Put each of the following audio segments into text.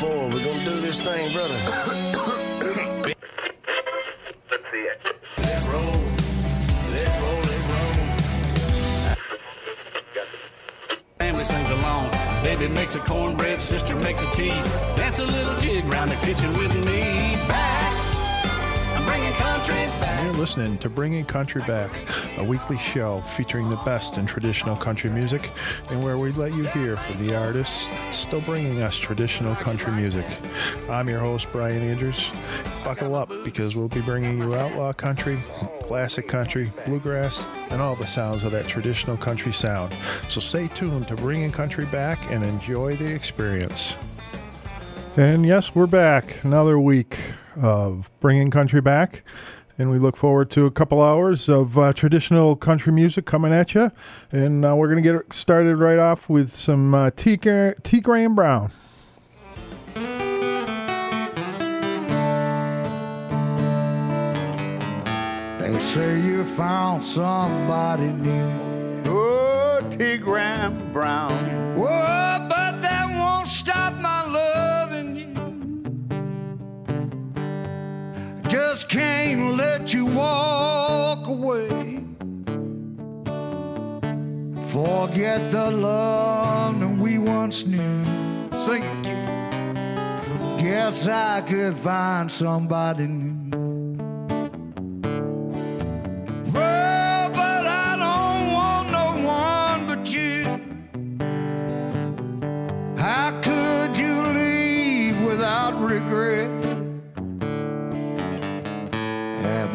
forward. We're gonna do this thing, brother. Let's see it. Let's roll. Let's roll. Let's roll. Family sings along. Baby makes a cornbread, sister makes a tea. Listening to Bringing Country Back, a weekly show featuring the best in traditional country music and where we let you hear from the artists still bringing us traditional country music. I'm your host, Brian Andrews. Buckle up because we'll be bringing you outlaw country, classic country, bluegrass, and all the sounds of that traditional country sound. So stay tuned to Bringing Country Back and enjoy the experience. And yes, we're back. Another week of bringing country back. And we look forward to a couple hours of uh, traditional country music coming at you. And uh, we're going to get started right off with some uh, T. Gra- T. Graham Brown. They say you found somebody new. Oh, T. Graham Brown. Whoa, Just can't let you walk away. Forget the love that we once knew. Sing kid. Guess I could find somebody new. Well, but I don't want no one but you. How could you leave without regret?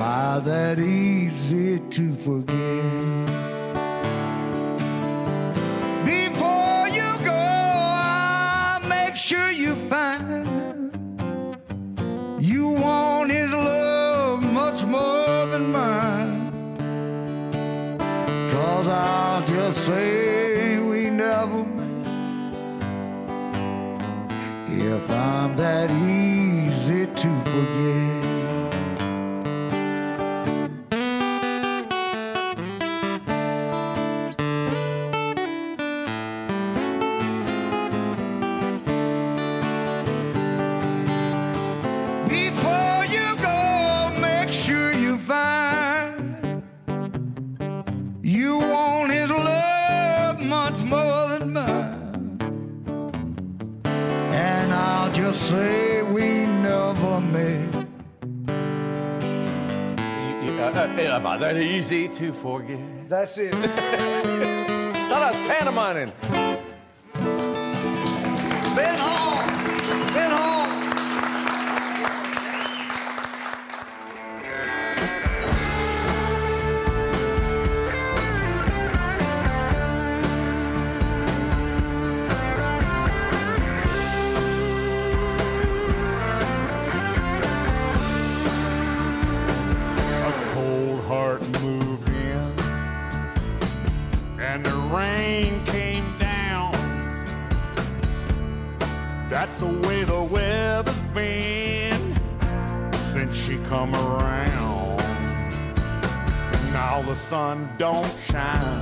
I that easy to forget? Before you go, I'll make sure you find you want his love much more than mine. Cause I'll just say we never met. If I'm that easy to forget. Say we never met. Uh, uh, Am I that easy to forget? That's it. Thought I was pantomiming. Ben Hall. Now the sun don't shine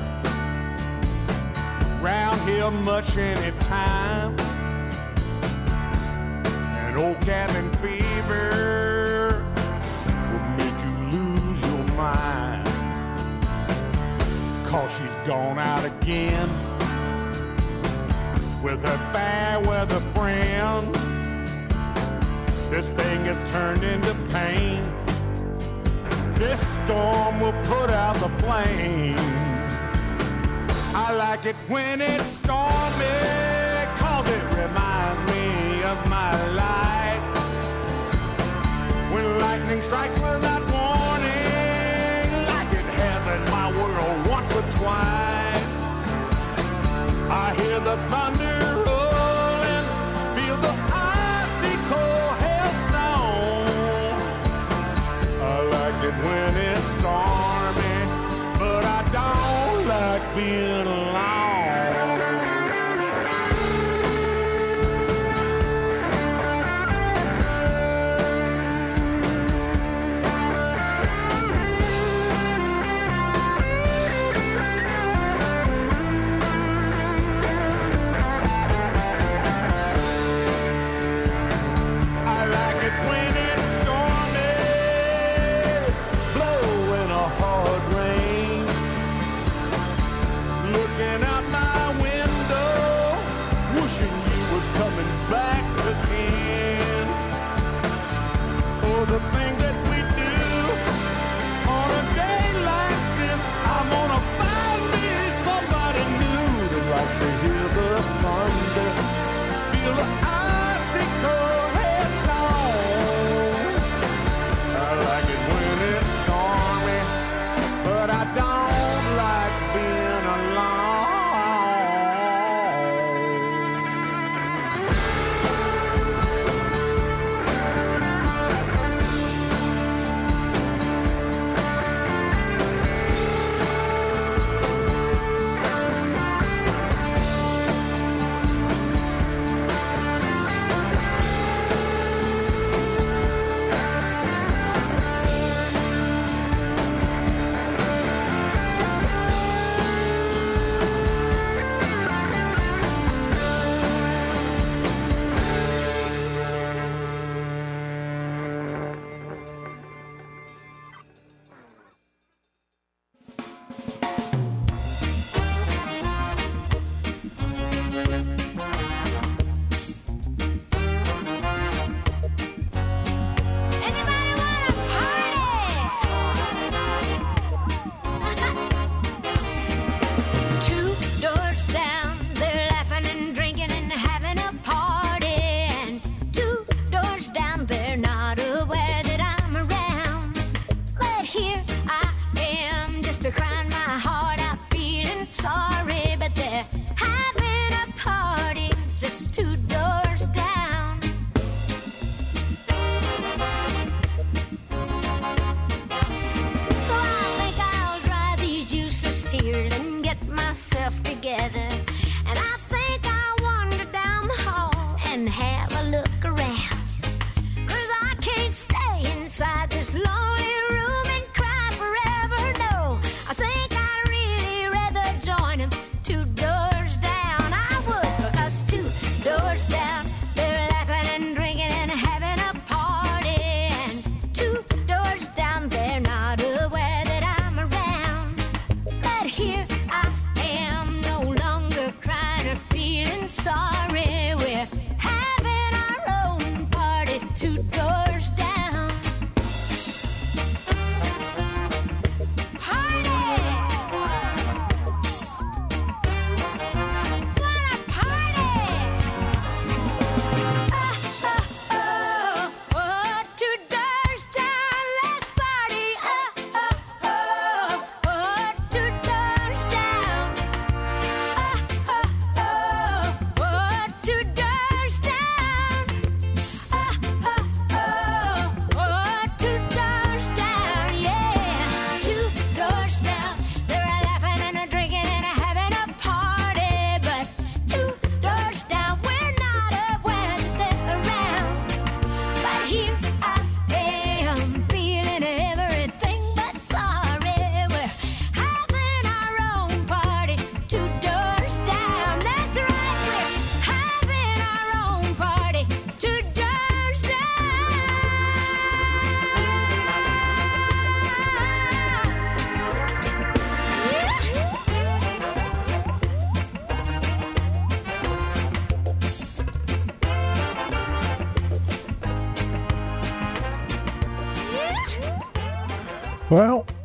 round here much any time. And old cabin fever will make you lose your mind. Cause she's gone out again with her fair weather friend. This thing has turned into pain. This storm will put out the flame. I like it when it's stormy, cause it reminds me of my life. When lightning strikes without warning, like it has in my world once or twice. I hear the thunder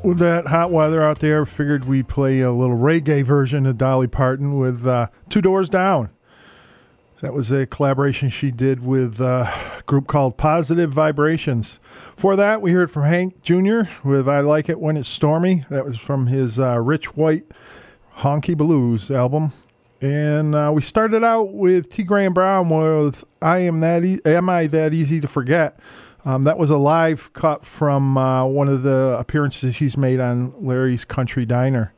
with that hot weather out there, figured we'd play a little reggae version of Dolly Parton with uh, Two Doors Down. That was a collaboration she did with uh, a group called Positive Vibrations. For that, we heard from Hank Jr. with I Like It When It's Stormy. That was from his uh, Rich White Honky Blues album. And uh, we started out with T. Graham Brown with I Am That e- Am I That Easy to Forget. Um, that was a live cut from uh, one of the appearances he's made on Larry's Country Diner.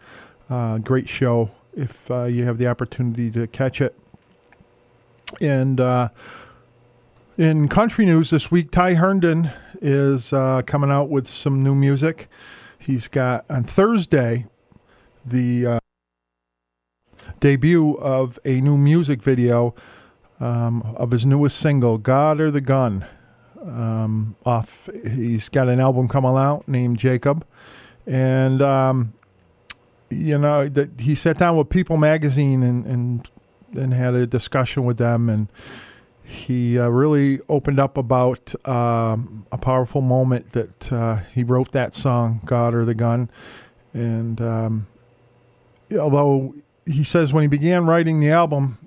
Uh, great show if uh, you have the opportunity to catch it. And uh, in country news this week, Ty Herndon is uh, coming out with some new music. He's got on Thursday the debut of a new music video um, of his newest single, God or the Gun um, off. He's got an album coming out named Jacob, and um, you know that he sat down with People Magazine and and and had a discussion with them, and he uh, really opened up about um, a powerful moment that uh, he wrote that song, God or the Gun, and um, although he says when he began writing the album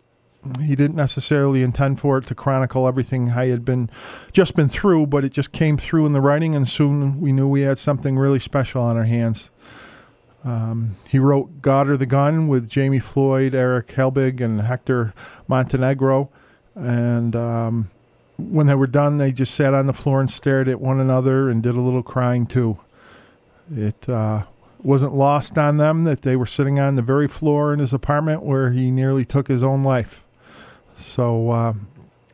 he didn't necessarily intend for it to chronicle everything I had been just been through, but it just came through in the writing, and soon we knew we had something really special on our hands. Um, he wrote "God or the Gun" with Jamie Floyd, Eric Helbig, and Hector Montenegro, and um, when they were done, they just sat on the floor and stared at one another and did a little crying too. It uh, wasn't lost on them that they were sitting on the very floor in his apartment where he nearly took his own life. So uh,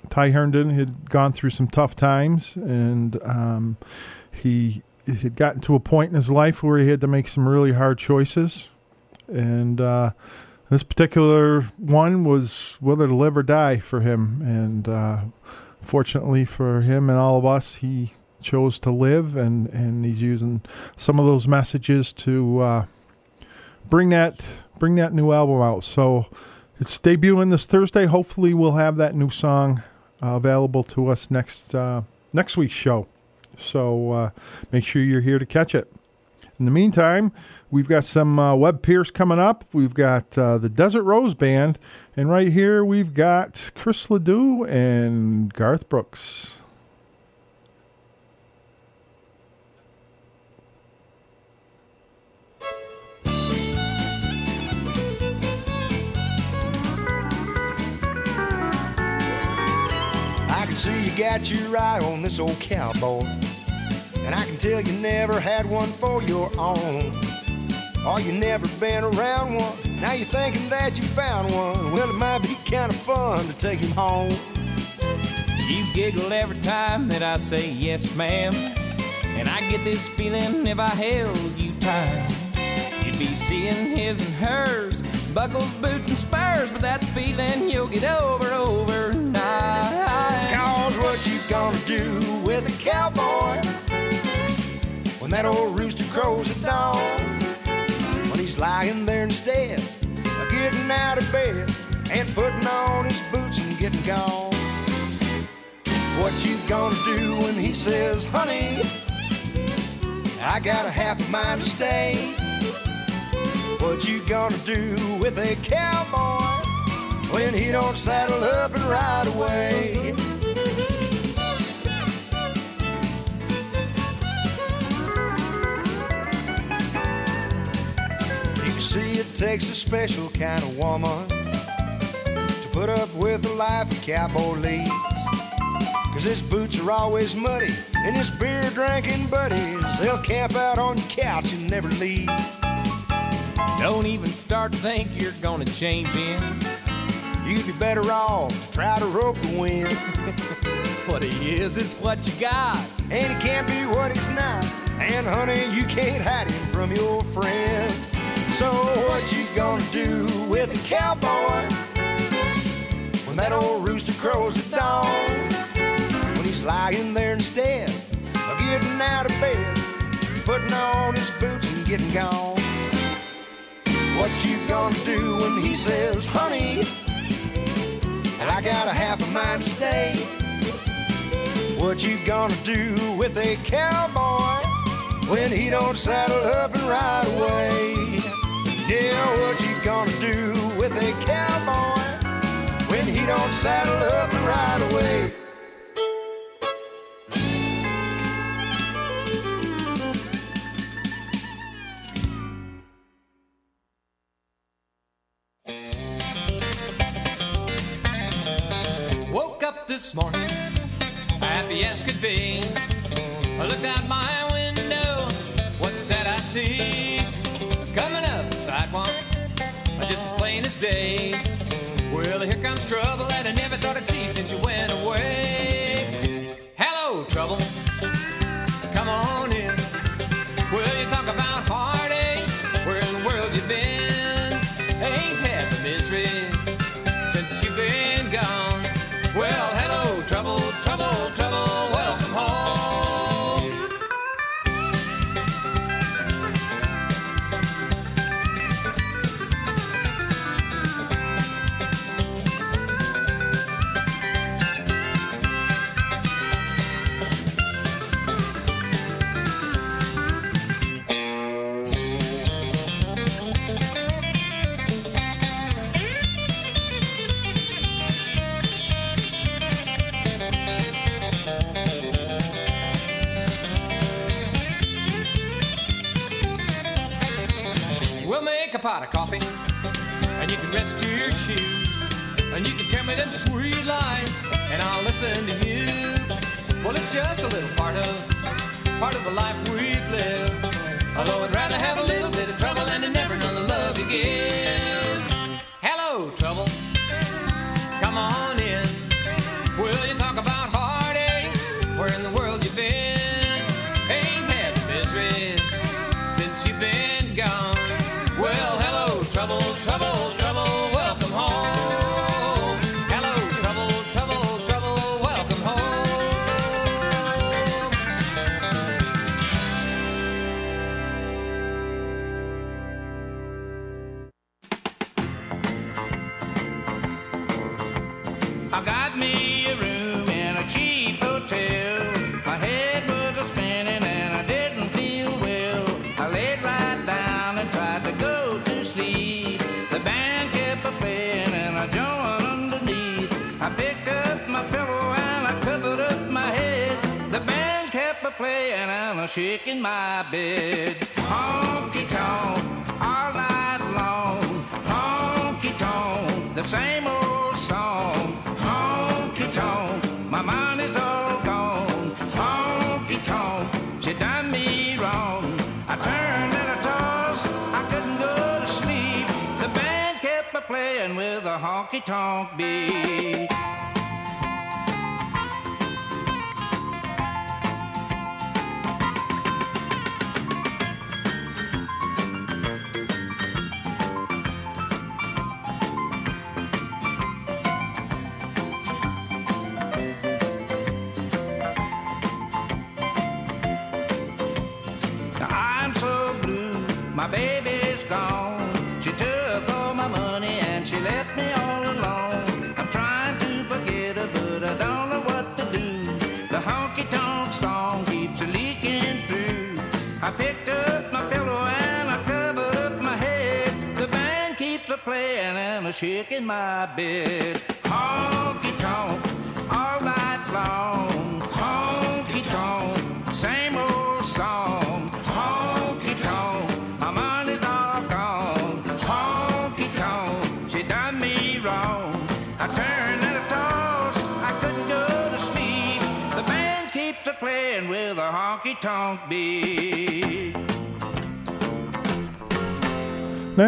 Ty Herndon had gone through some tough times, and um, he had gotten to a point in his life where he had to make some really hard choices. And uh, this particular one was whether to live or die for him. And uh, fortunately for him and all of us, he chose to live, and, and he's using some of those messages to uh, bring that bring that new album out. So it's debuting this Thursday. Hopefully, we'll have that new song uh, available to us next uh, next week's show. So uh, make sure you're here to catch it. In the meantime, we've got some uh, Webb Pierce coming up. We've got uh, the Desert Rose Band, and right here we've got Chris Ledoux and Garth Brooks. Got your eye on this old cowboy. And I can tell you never had one for your own. Or you never been around one. Now you're thinking that you found one. Well, it might be kind of fun to take him home. You giggle every time that I say yes, ma'am. And I get this feeling if I held you tight. You'd be seeing his and hers, buckles, boots, and spurs, but that's feeling you'll get over overnight. What you gonna do with a cowboy when that old rooster crows at dawn? When he's lying there instead of getting out of bed and putting on his boots and getting gone. What you gonna do when he says, honey, I got a half a mind to stay? What you gonna do with a cowboy when he don't saddle up and ride away? You see, it takes a special kind of woman to put up with the life a cowboy leads. Cause his boots are always muddy, and his beer drinking buddies, they'll camp out on your couch and never leave. Don't even start to think you're gonna change him. You'd be better off to try to rope the wind. What he is is what you got. And he can't be what he's not. And honey, you can't hide him from your friends. So what you gonna do with a cowboy when that old rooster crows at dawn? When he's lying there instead of getting out of bed, putting on his boots and getting gone. What you gonna do when he says, honey, And I got a half a mind to stay? What you gonna do with a cowboy when he don't saddle up and ride away? Yeah, what you gonna do with a cowboy when he don't saddle up and ride away? Woke up this morning, trouble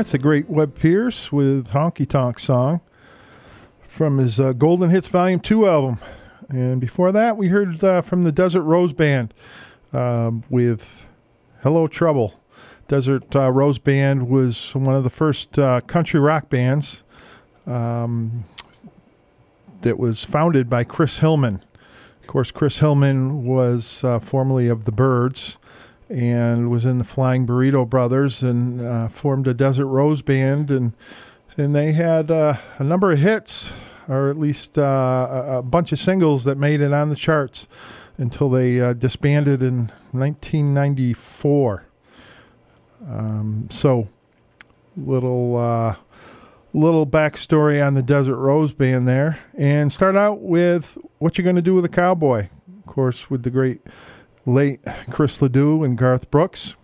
That's a great Webb Pierce with Honky Tonk Song from his uh, Golden Hits Volume 2 album. And before that, we heard uh, from the Desert Rose Band um, with Hello Trouble. Desert uh, Rose Band was one of the first uh, country rock bands um, that was founded by Chris Hillman. Of course, Chris Hillman was uh, formerly of the Byrds and was in the Flying Burrito Brothers and uh, formed a Desert Rose Band and and they had uh, a number of hits or at least uh, a, bunch of singles that made it on the charts until they uh, disbanded in 1994. Um, so little uh, little backstory on the Desert Rose Band there, and start out with what you're going to do with a cowboy. Of course, with the great late Chris Ledoux and Garth Brooks.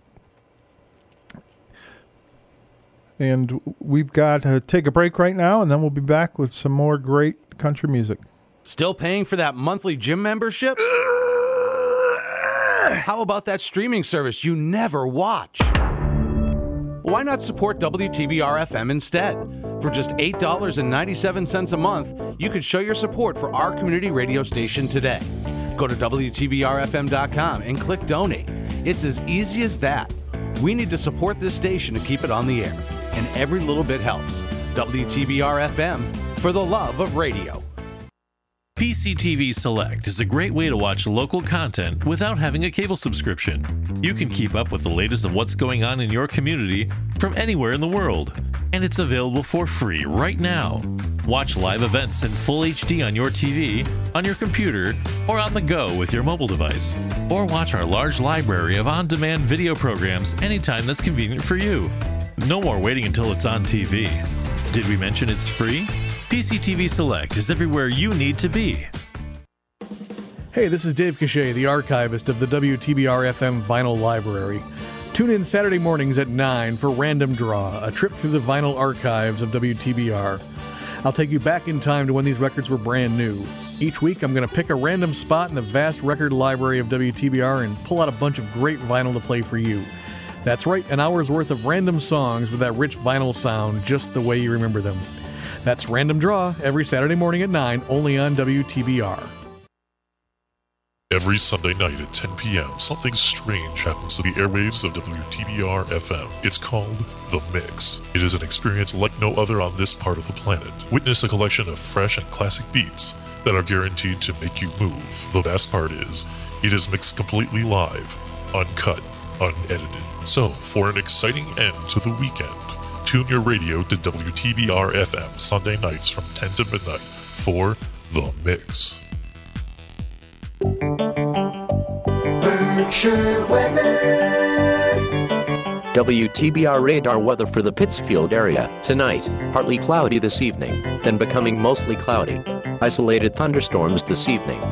And we've got to take a break right now, and then we'll be back with some more great country music. Still paying for that monthly gym membership? How about that streaming service you never watch? Why not support WTBR FM instead? For just $8.97 a month, you can show your support for our community radio station today. Go to WTBRFM.com and click donate. It's as easy as that. We need to support this station to keep it on the air, and every little bit helps. WTBR FM for the love of radio. PCTV Select is a great way to watch local content without having a cable subscription. You can keep up with the latest of what's going on in your community from anywhere in the world, and it's available for free right now. Watch live events in full HD on your TV, on your computer, or on the go with your mobile device. Or watch our large library of on demand video programs anytime that's convenient for you. No more waiting until it's on TV. Did we mention it's free? PCTV Select is everywhere you need to be. Hey, this is Dave Cachet, the archivist of the WTBR FM Vinyl Library. Tune in Saturday mornings at 9 for Random Draw, a trip through the vinyl archives of WTBR. I'll take you back in time to when these records were brand new. Each week, I'm going to pick a random spot in the vast record library of WTBR and pull out a bunch of great vinyl to play for you. That's right, an hour's worth of random songs with that rich vinyl sound just the way you remember them. That's Random Draw every Saturday morning at 9, only on WTBR. Every Sunday night at 10 p.m., something strange happens to the airwaves of WTBR FM. It's called The Mix. It is an experience like no other on this part of the planet. Witness a collection of fresh and classic beats that are guaranteed to make you move. The best part is, it is mixed completely live, uncut, unedited. So, for an exciting end to the weekend, tune your radio to WTBR FM Sunday nights from 10 to midnight for The Mix. Berkshire weather. WTBR radar weather for the Pittsfield area. Tonight, partly cloudy this evening, then becoming mostly cloudy. Isolated thunderstorms this evening.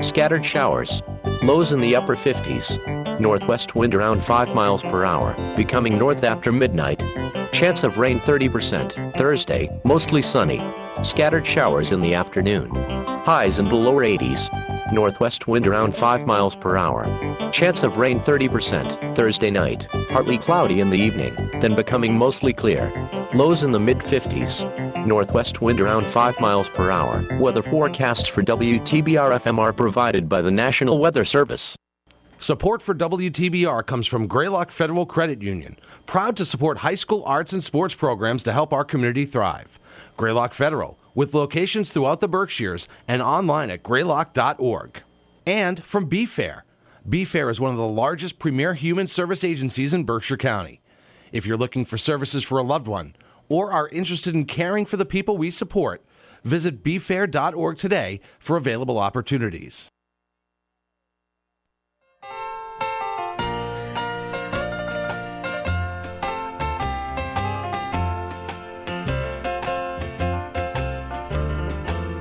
Scattered showers. Lows in the upper 50s. Northwest wind around 5 miles per hour, becoming north after midnight. Chance of rain 30%. Thursday, mostly sunny. Scattered showers in the afternoon. Highs in the lower 80s. Northwest wind around 5 miles per hour. Chance of rain 30%. Thursday night, partly cloudy in the evening, then becoming mostly clear. Lows in the mid 50s. Northwest wind around 5 miles per hour. Weather forecasts for WTBR FM are provided by the National Weather Service. Support for WTBR comes from Greylock Federal Credit Union, proud to support high school arts and sports programs to help our community thrive. Greylock Federal, with locations throughout the Berkshires and online at greylock.org. And from BFAIR. BFAIR is one of the largest premier human service agencies in Berkshire County. If you're looking for services for a loved one or are interested in caring for the people we support, visit bfair.org today for available opportunities.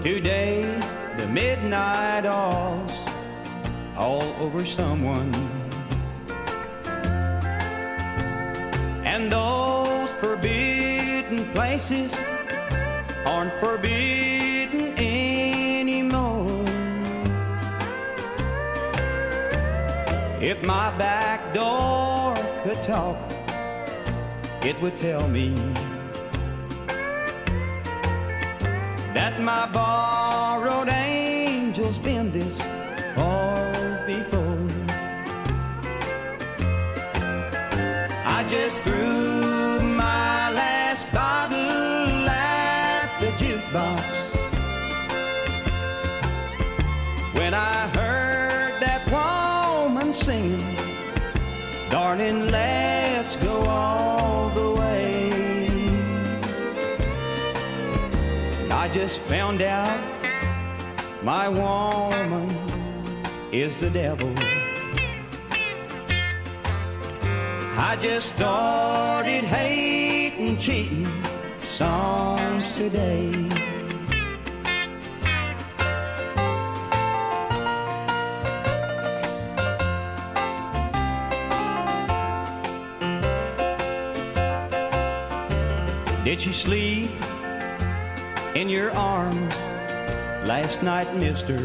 Today, the midnight oils all over someone. And those forbidden places aren't forbidden anymore. If my back door could talk, it would tell me that my borrowed angel's been this far before. I just threw found out my woman is the devil. I just started hating, cheating songs today. Did she sleep in your arms last night, mister?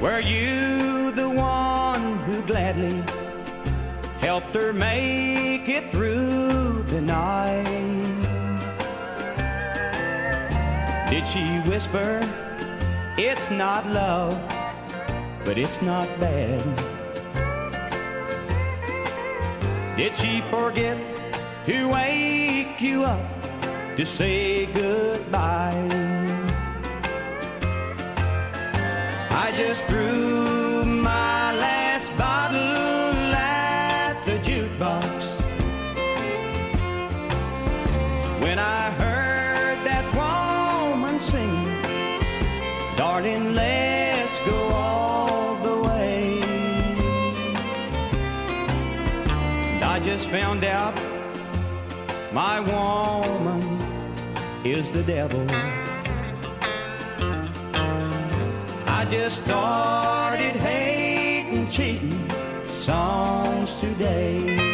Were you the one who gladly helped her make it through the night? Did she whisper, It's not love, but it's not bad? Did she forget to wake you up to say goodbye? I just threw my woman is the devil. I just started hating, cheating songs today.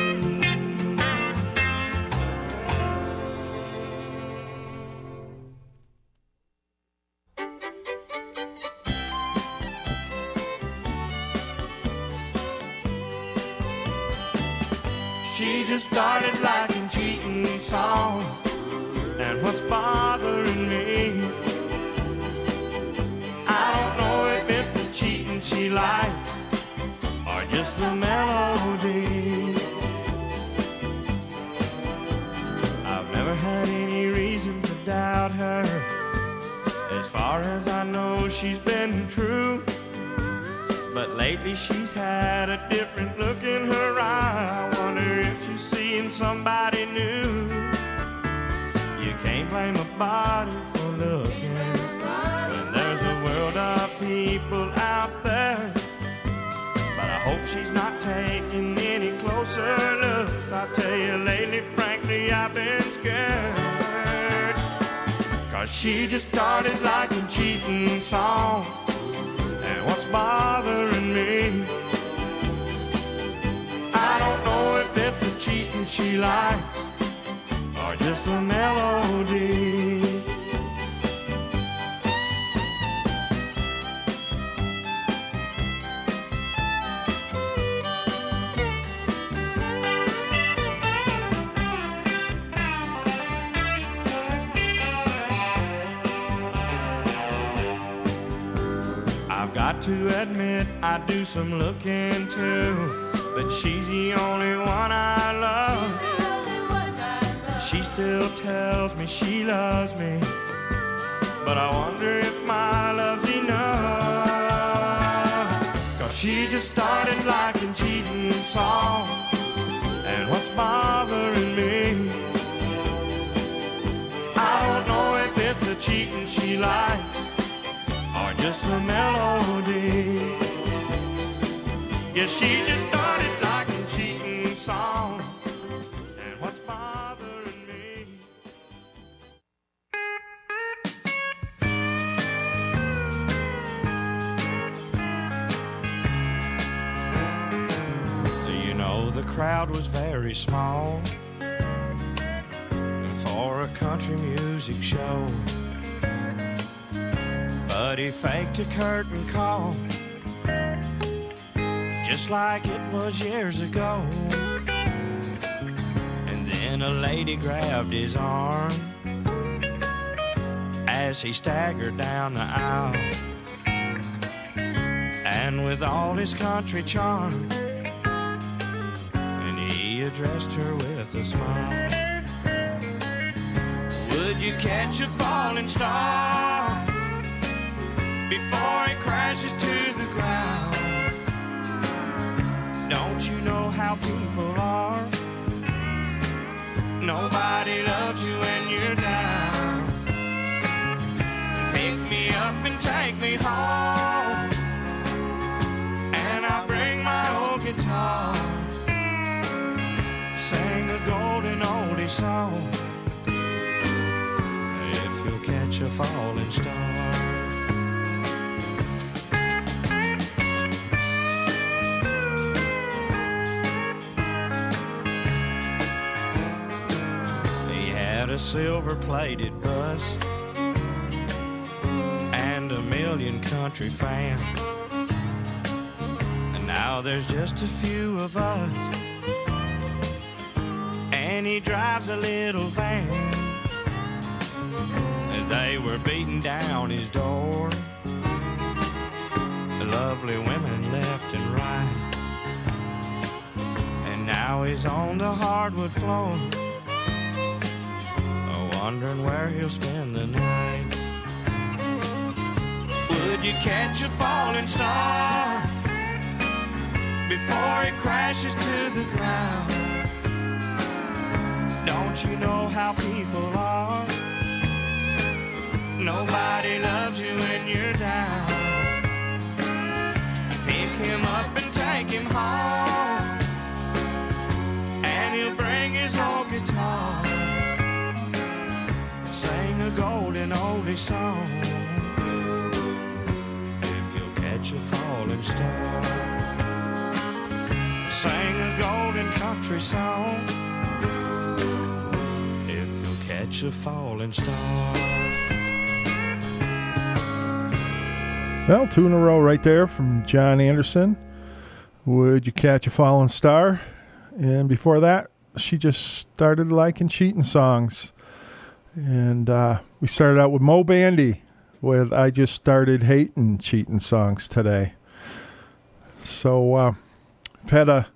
She likes just the melody. I've never had any reason to doubt her. As far as I know, she's been true. But lately she's had a different look in her eye. I wonder if she's seeing somebody new. You can't blame a body for looking when there's a world of people not taking any closer looks. I tell you lately, frankly, I've been scared. Cause she just started liking cheating songs. And what's bothering me? I don't know if it's the cheating she likes or just the melody. To admit, I do some looking too, but she's the only one I love. She still tells me she loves me, but I wonder if my love's enough. Cause she just started liking cheating songs, and what's bothering me? I don't know if it's the cheating she likes just the melody. Yeah, she just started liking cheating songs, and what's bothering me? You know, the crowd was very small for a country music show. But he faked a curtain call, just like it was years ago. And then a lady grabbed his arm as he staggered down the aisle. And with all his country charm, and he addressed her with a smile. Would you catch a falling star before it crashes to the ground? Don't you know how people are? Nobody loves you when you're down. Pick me up and take me home, and I'll bring my old guitar. Sing a golden oldie song if you'll catch a falling star. Silver plated bus and a million country fans. And now there's just a few of us. And he drives a little van. They were beating down his door. The lovely women left and right. And now he's on the hardwood floor. Wondering where he'll spend the night. Would you catch a falling star before it crashes to the ground? Don't you know how people are? Nobody loves you when you're down. Pick him up and take him home, Sing a golden oldie song. If you'll catch a falling star, sing a golden country song. If you'll catch a falling star. Well, two in a row right there from John Anderson. Would you catch a falling star? And before that, she just started liking cheating songs. And uh, we started out with Moe Bandy with I Just Started Hating Cheating Songs today. So, uh, I've had a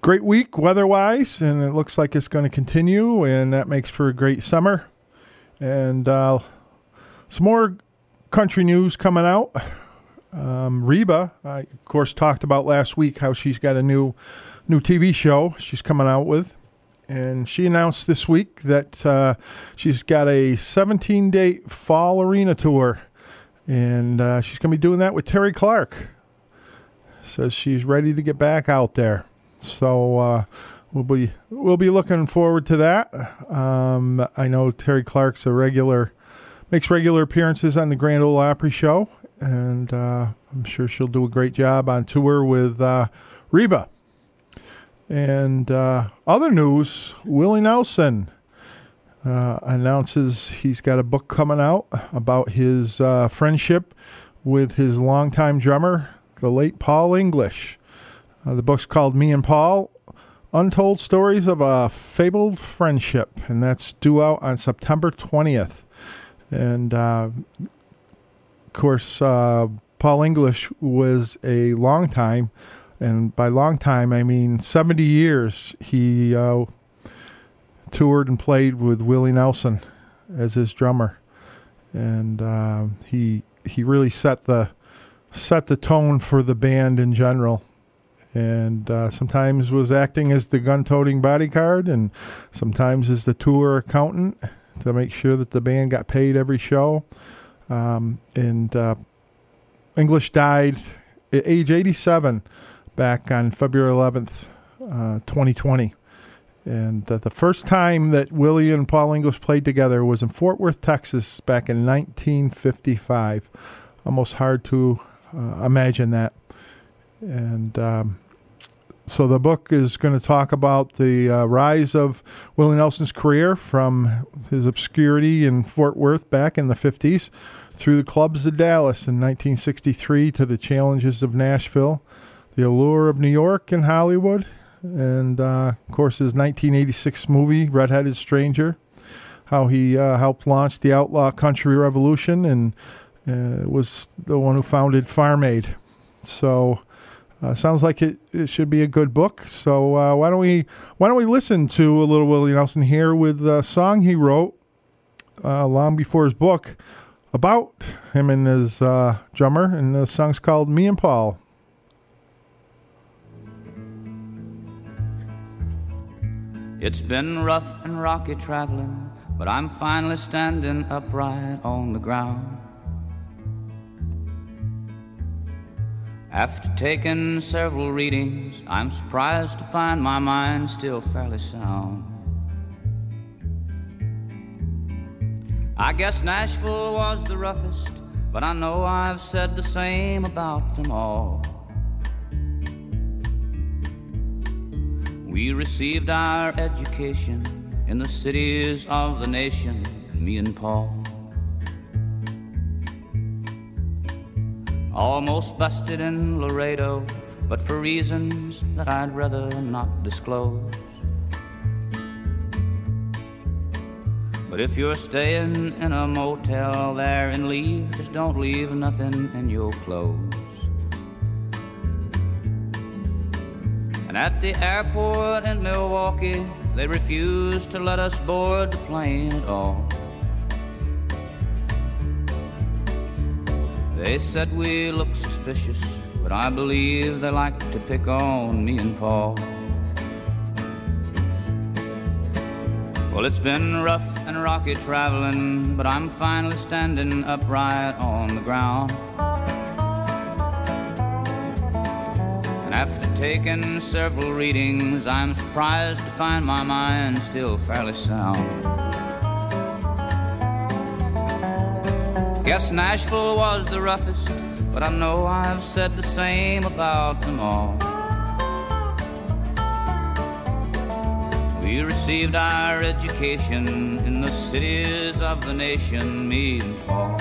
great week weather wise, and it looks like it's going to continue, and that makes for a great summer. And uh, some more country news coming out. Um, Reba, I of course talked about last week how she's got a new new TV show she's coming out with, and she announced this week that uh, she's got a 17 date fall arena tour, and uh, she's going to be doing that with Terri Clark. Says she's ready to get back out there, so uh, we'll be we'll be looking forward to that. Um, I know Terri Clark's a regular makes regular appearances on the Grand Ole Opry show, and uh, I'm sure she'll do a great job on tour with uh, Reba. And uh, other news: Willie Nelson uh, announces he's got a book coming out about his uh, friendship with his longtime drummer, the late Paul English. Uh, the book's called Me and Paul Untold Stories of a Fabled Friendship, and that's due out on September 20th. And uh, of course, uh, Paul English was a long time, and by long time I mean 70 years. He uh, toured and played with Willie Nelson as his drummer, and uh, he he really set the set the tone for the band in general. And uh, sometimes was acting as the gun-toting bodyguard, and sometimes as the tour accountant to make sure that the band got paid every show. Um, and uh, English died at age 87 back on February 11th, uh, 2020. And uh, the first time that Willie and Paul English played together was in Fort Worth, Texas, back in 1955. Almost hard to uh, imagine that. And um, so the book is going to talk about the uh, rise of Willie Nelson's career from his obscurity in Fort Worth back in the 50s through the clubs of Dallas in 1963 to the challenges of Nashville, the allure of New York and Hollywood, and uh, of course his 1986 movie Redheaded Stranger, how he uh, helped launch the outlaw country revolution and uh, was the one who founded Farm Aid. So uh, sounds like it, it should be a good book. So uh, why don't we why don't we listen to a little Willie Nelson here with a song he wrote uh, long before his book about him and his drummer, and the song's called "Me and Paul." It's been rough and rocky traveling, but I'm finally standing upright on the ground. After taking several readings, I'm surprised to find my mind still fairly sound. I guess Nashville was the roughest, but I know I've said the same about them all. We received our education in the cities of the nation, me and Paul. Almost busted in Laredo, but for reasons that I'd rather not disclose. But if you're staying in a motel there and leave, just don't leave nothing in your clothes. And at the airport in Milwaukee, they refused to let us board the plane at all. They said we looked suspicious, but I believe they like to pick on me and Paul. Well, it's been rough and rocky traveling, but I'm finally standing upright on the ground. And after taking several readings, I'm surprised to find my mind still fairly sound. Guess Nashville was the roughest, but I know I've said the same about them all. We received our education in the cities of the nation, me and Paul.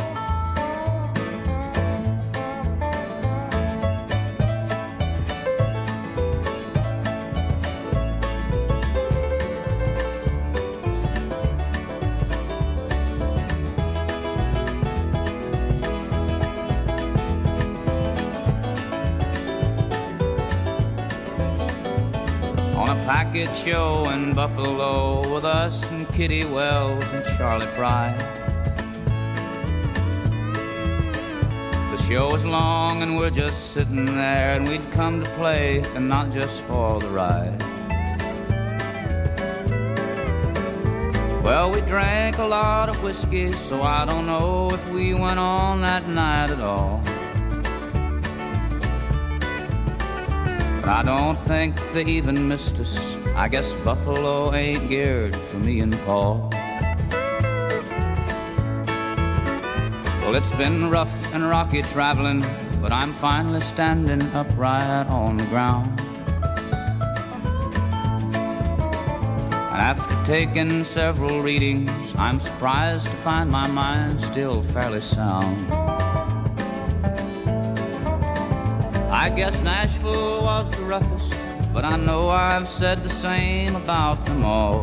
Show in Buffalo with us and Kitty Wells and Charley Pride. The show was long and we're just sitting there and we'd come to play and not just for the ride. Well, we drank a lot of whiskey, so I don't know if we went on that night at all. I don't think they even missed us. I guess Buffalo ain't geared for me and Paul. Well, it's been rough and rocky traveling, but I'm finally standing upright on the ground. And after taking several readings, I'm surprised to find my mind still fairly sound. I guess Nashville was the roughest, but I know I've said the same about them all.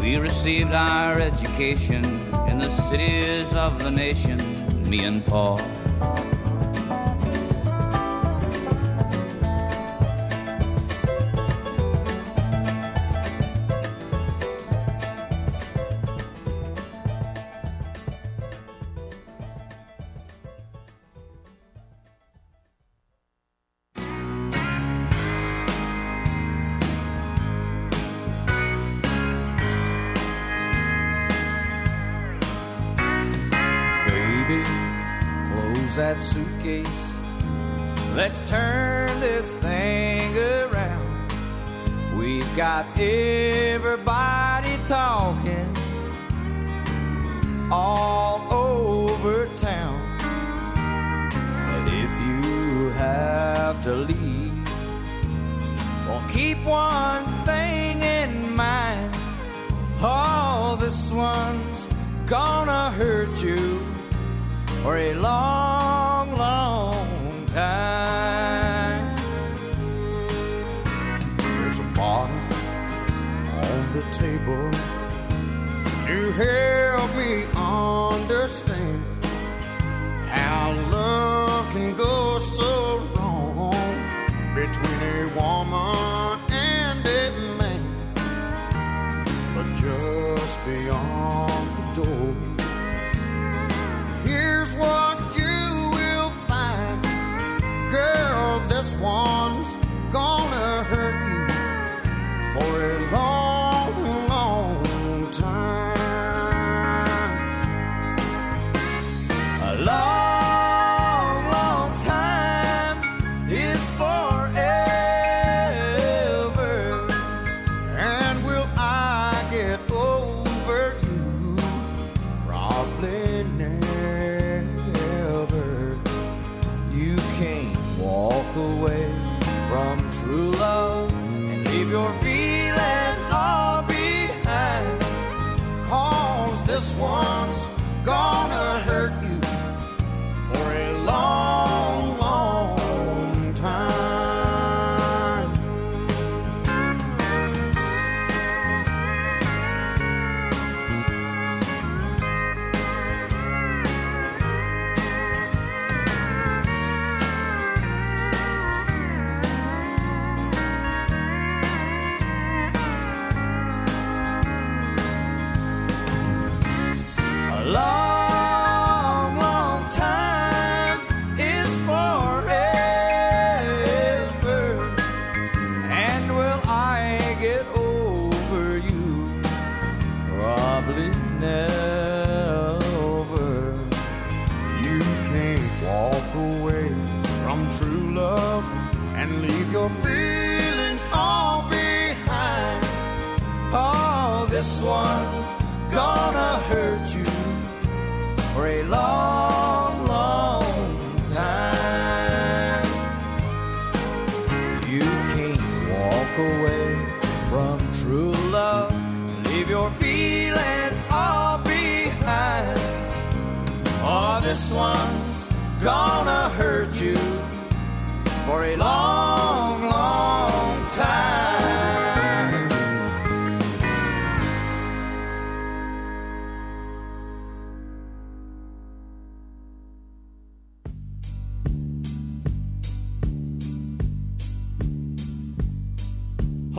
We received our education in the cities of the nation, me and Paul.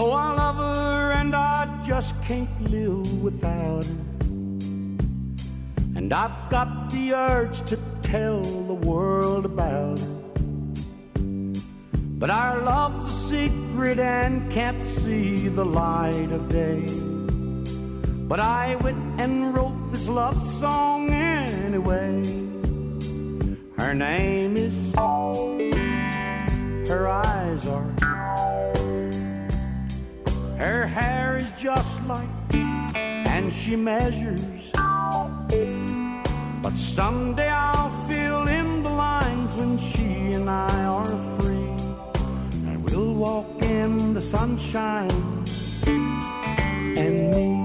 Oh, I love her and I just can't live without her. And I've got the urge to tell the world about her. But our love's a secret and can't see the light of day. But I went and wrote this love song anyway. Her name is, her eyes are. Her hair is just like, and she measures. But someday I'll fill in the lines when she and I are free. And we'll walk in the sunshine and me.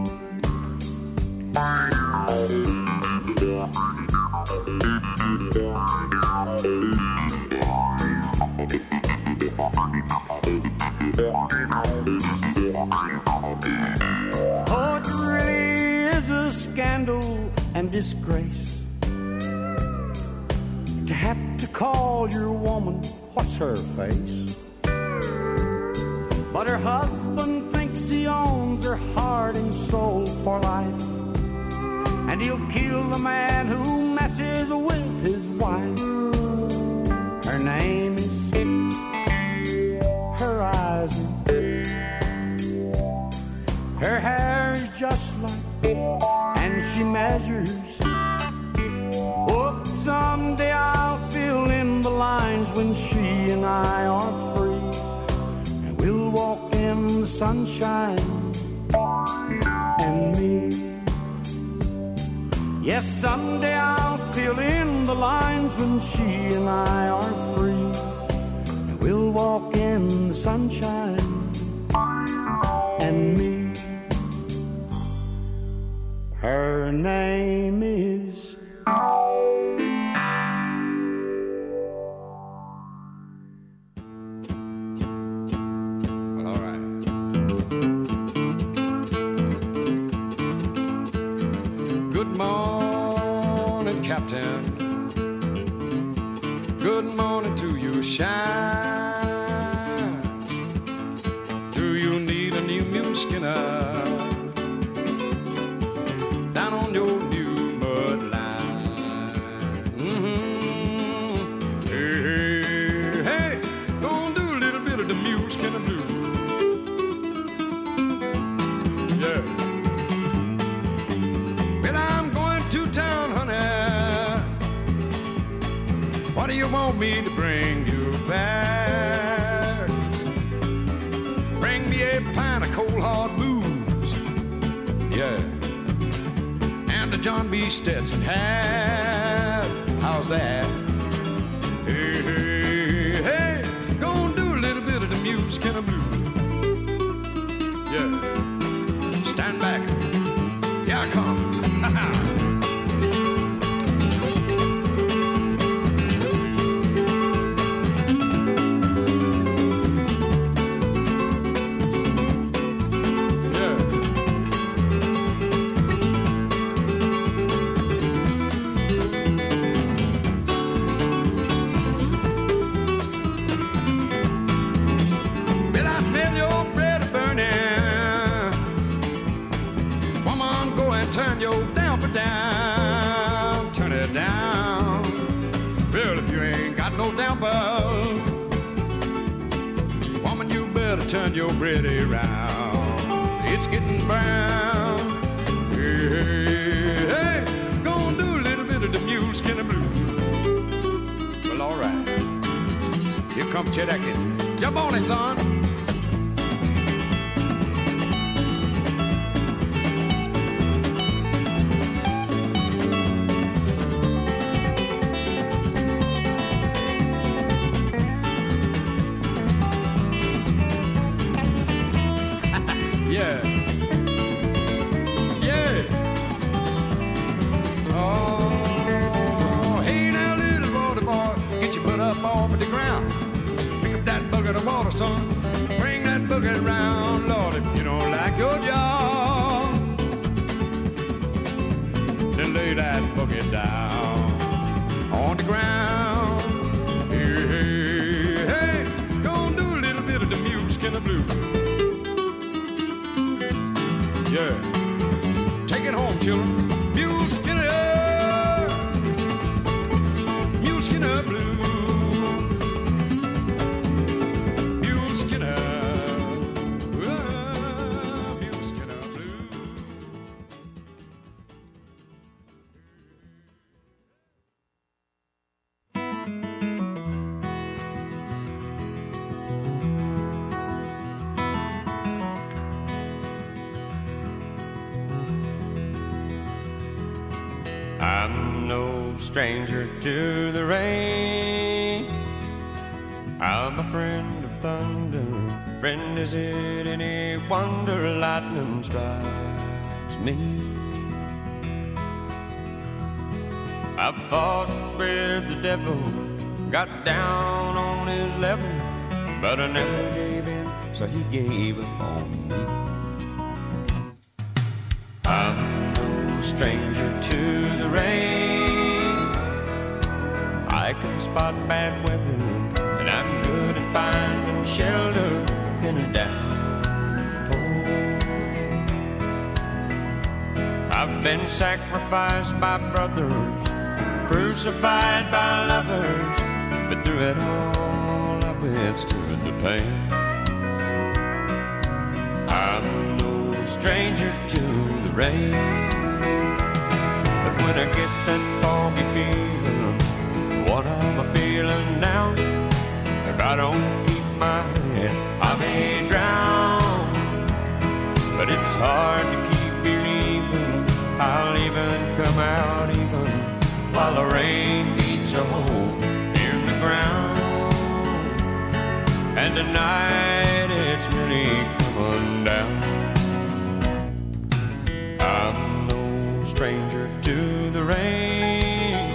Disgrace. To have to call your woman, what's her face? But her husband thinks he owns her heart and soul for life. And he'll kill the man who messes with his wife. Her name is Horizon. Her eyes are her hair is just like, and she measures. Oh, someday I'll fill in the lines when she and I are free. And we'll walk in the sunshine and me. Yes, someday I'll fill in the lines when she and I are free. And we'll walk in the sunshine Her name is. Turn your bread around. It's getting brown. Hey, hey, hey. Gonna do a little bit of the mule of blues. Well, all right. Here comes Chet Atkins. Jump on it, son. Bucket around, so he gave up on me. I'm no stranger to the rain. I can spot bad weather, and I'm good at finding shelter in a downpour. I've been sacrificed by brothers, crucified by lovers, but through it all I've withstood the pain. Stranger to the rain, but when I get that foggy feeling, what am I feeling now? If I don't keep my head, I may drown. But it's hard to keep believing I'll even come out even while the rain beats a hole in the ground. And tonight it's really rain,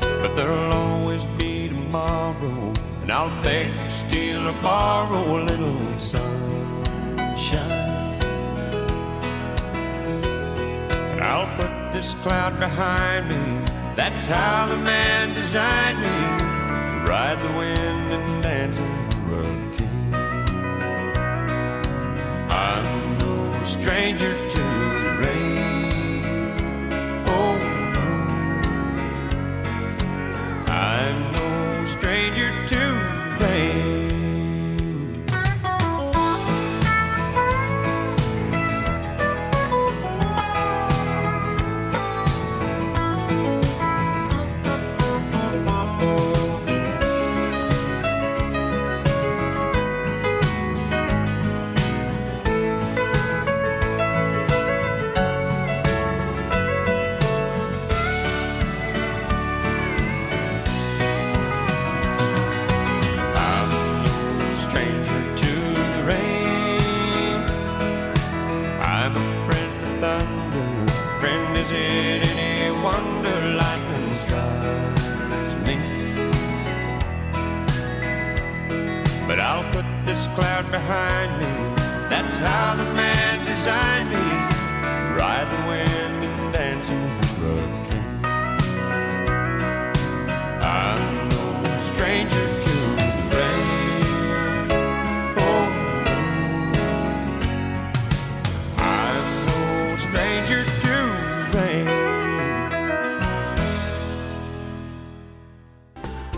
but there'll always be tomorrow, and I'll beg, steal, or borrow a little sunshine. And I'll put this cloud behind me. That's how the man designed me ride the wind and dance in the hurricane. I'm no stranger behind me. That's how the man designed me. Ride the wind and dance in the hurricane. I'm no stranger to the rain. Oh, I'm no stranger to the rain.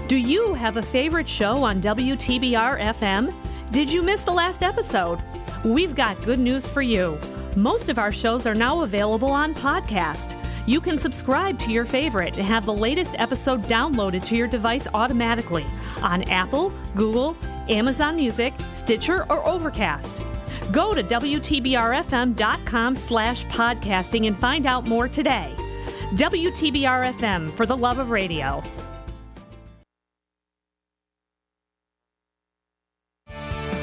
Do you have a favorite show on WTBR FM? Did you miss the last episode? We've got good news for you. Most of our shows are now available on podcast. You can subscribe to your favorite and have the latest episode downloaded to your device automatically on Apple, Google, Amazon Music, Stitcher, or Overcast. Go to WTBRFM.com slash podcasting and find out more today. WTBR FM for the love of radio.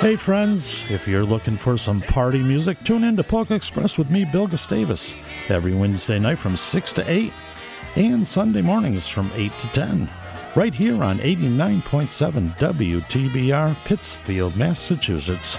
Hey friends, if you're looking for some party music, tune in to Polka Express with me, Bill Gustavus, every Wednesday night from 6 to 8 and Sunday mornings from 8 to 10, right here on 89.7 WTBR, Pittsfield, Massachusetts.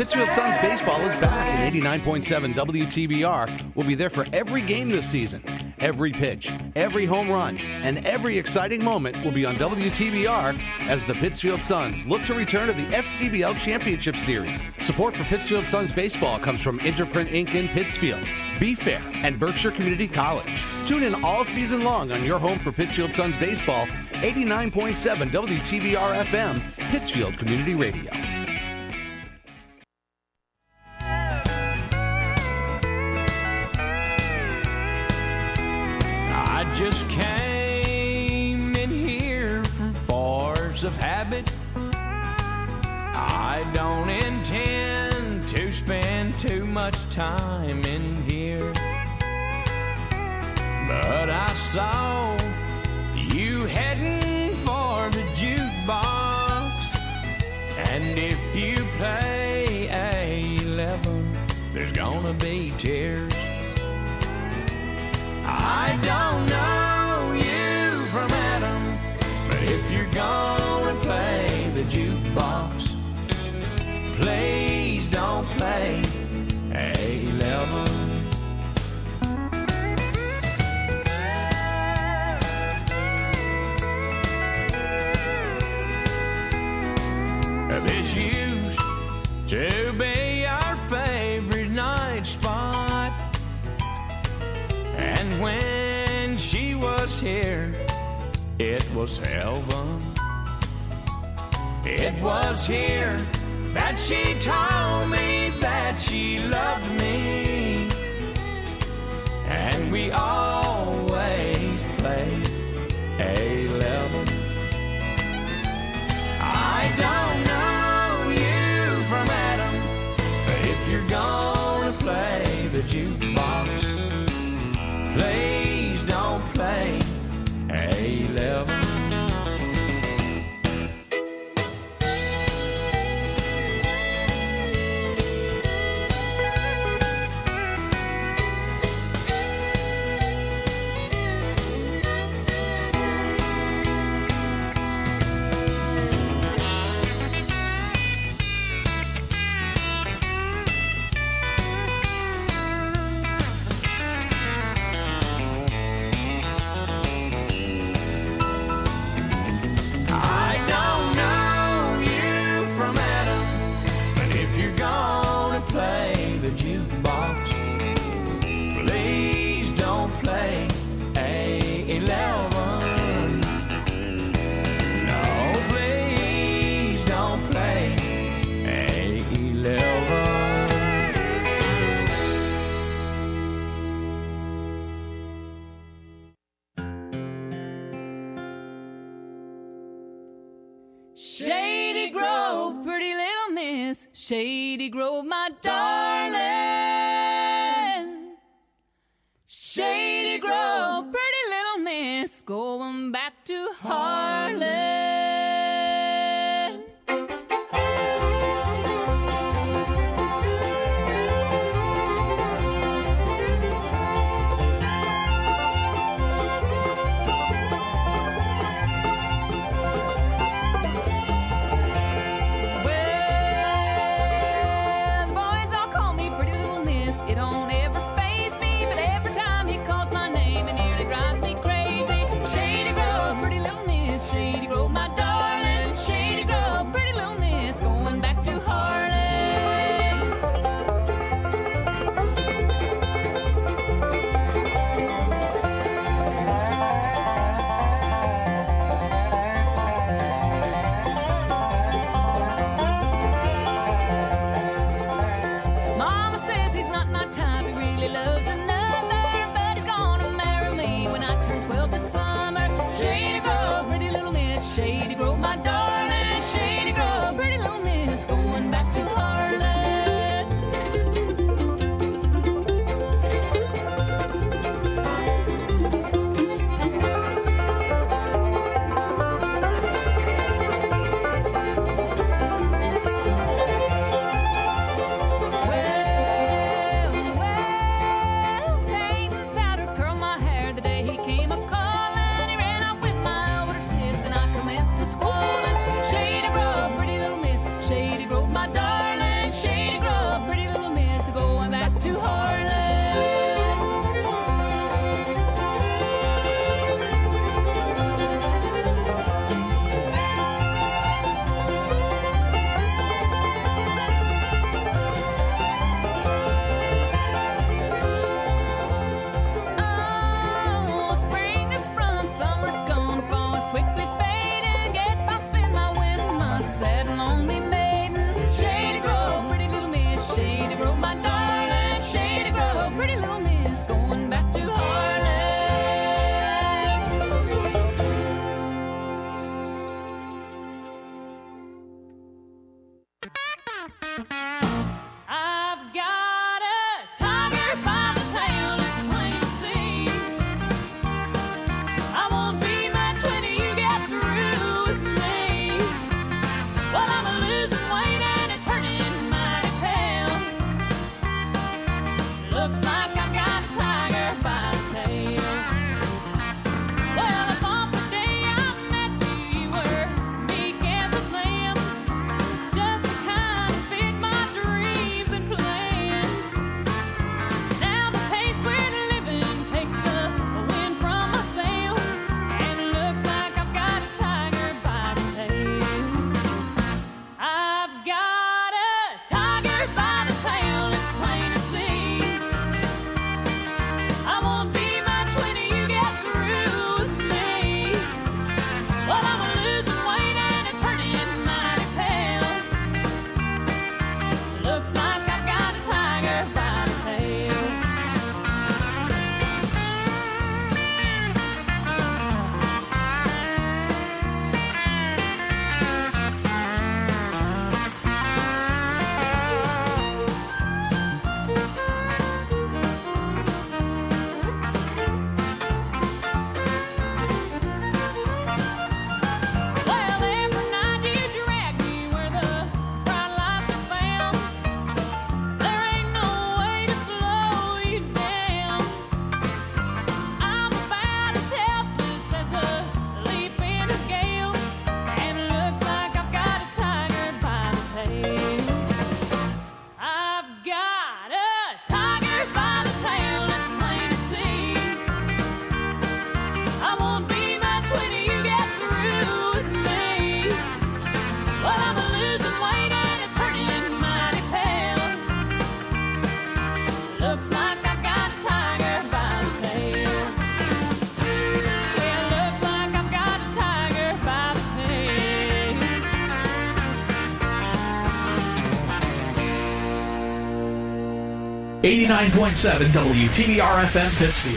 Pittsfield Suns baseball is back in 89.7 WTBR. We'll be there for every game this season. Every pitch, every home run, and every exciting moment will be on WTBR as the Pittsfield Suns look to return to the FCBL Championship Series. Support for Pittsfield Suns baseball comes from Interprint Inc. in Pittsfield, BFAIR, and Berkshire Community College. Tune in all season long on your home for Pittsfield Suns baseball, 89.7 WTBR FM, Pittsfield Community Radio. time. was heaven. It was here that she told me that she loved me, and we all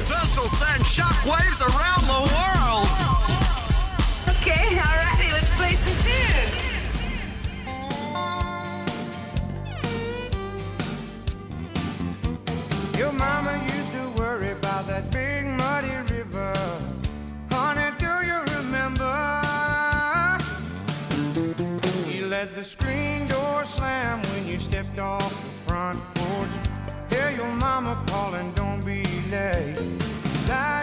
This'll send shockwaves around the world. Okay, alrighty, let's play some tunes. Your mama used to worry about that big muddy river. Honey, do you remember? You let the screen door slam when you stepped off your mama calling, don't be late. I'd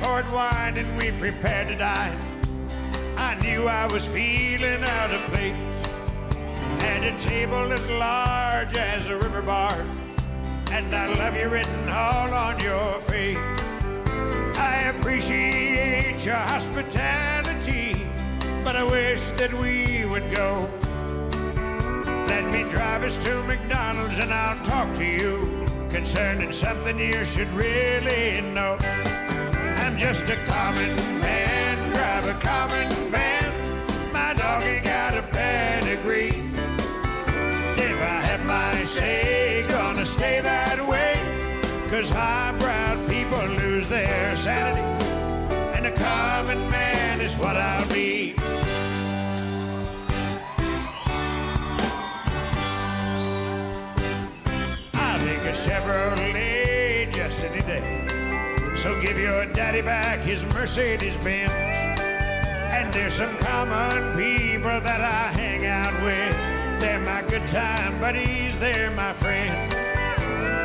poured wine and we prepared to dine, I knew I was feeling out of place. At a table as large as a river bar, and I love you written all on your face. I appreciate your hospitality, but I wish that we would go. Let me drive us to McDonald's and I'll talk to you concerning something you should really know. I'm just a common man, drive a common van. My dog ain't got a pedigree. If I have my say, gonna stay that way. Cause highbrow people lose their sanity. And a common man is what I'll be. I'll take a Chevrolet just any day. So give your daddy back his Mercedes Benz. And there's some common people that I hang out with. They're my good time buddies, they're my friends.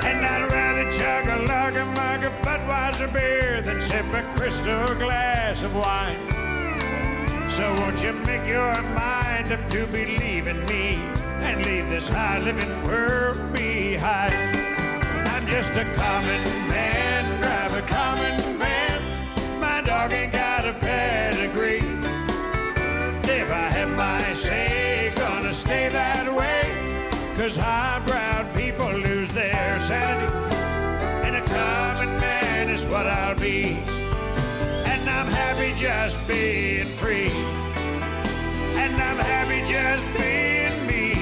And I'd rather chug a lager mug of Budweiser beer than sip a crystal glass of wine. So won't you make your mind up to believe in me and leave this high living world behind? I'm just a common man, dog ain't got a pedigree. If I have my say, it's gonna stay that way. Cause highbrow people lose their sanity. And a common man is what I'll be. And I'm happy just being free. And I'm happy just being me.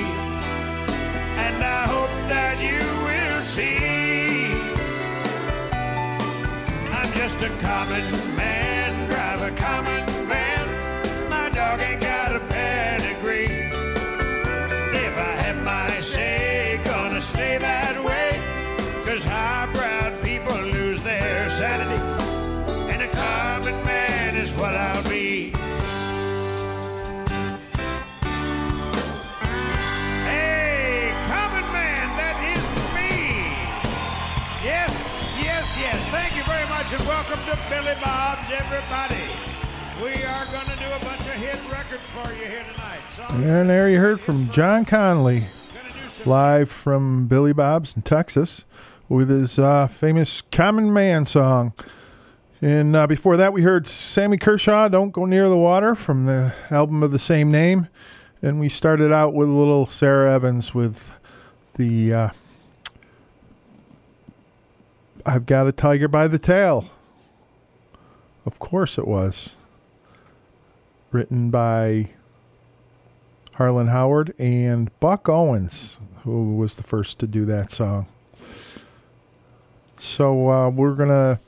And I hope that you will see. Just a common man, drive a common van. My dog ain't got a pedigree. If I have my say, gonna stay that way. Cause highbrow people lose their sanity. And a common man is what I'll much and welcome to Billy Bob's, everybody. We are going to do a bunch of hit records for you here tonight. So And there you heard from John Conlee, live from Billy Bob's in Texas, with his uh, famous Common Man song. And uh, before that, we heard Sammy Kershaw, Don't Go Near the Water, from the album of the same name. And we started out with a little Sara Evans with the uh, I've Got a Tiger by the Tail. Of course it was. Written by Harlan Howard and Buck Owens, who was the first to do that song. So uh, we're going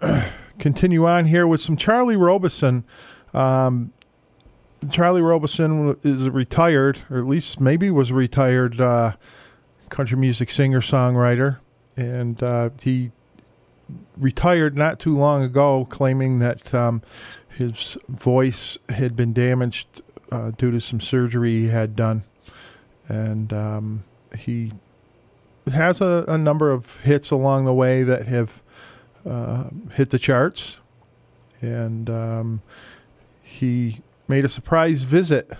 to continue on here with some Charlie Robison. Um, Charlie Robison is retired, or at least maybe was a retired uh, country music singer songwriter, and uh, he retired not too long ago, claiming that um, his voice had been damaged uh, due to some surgery he had done, and um, he has a, a number of hits along the way that have uh, hit the charts, and um, he made a surprise visit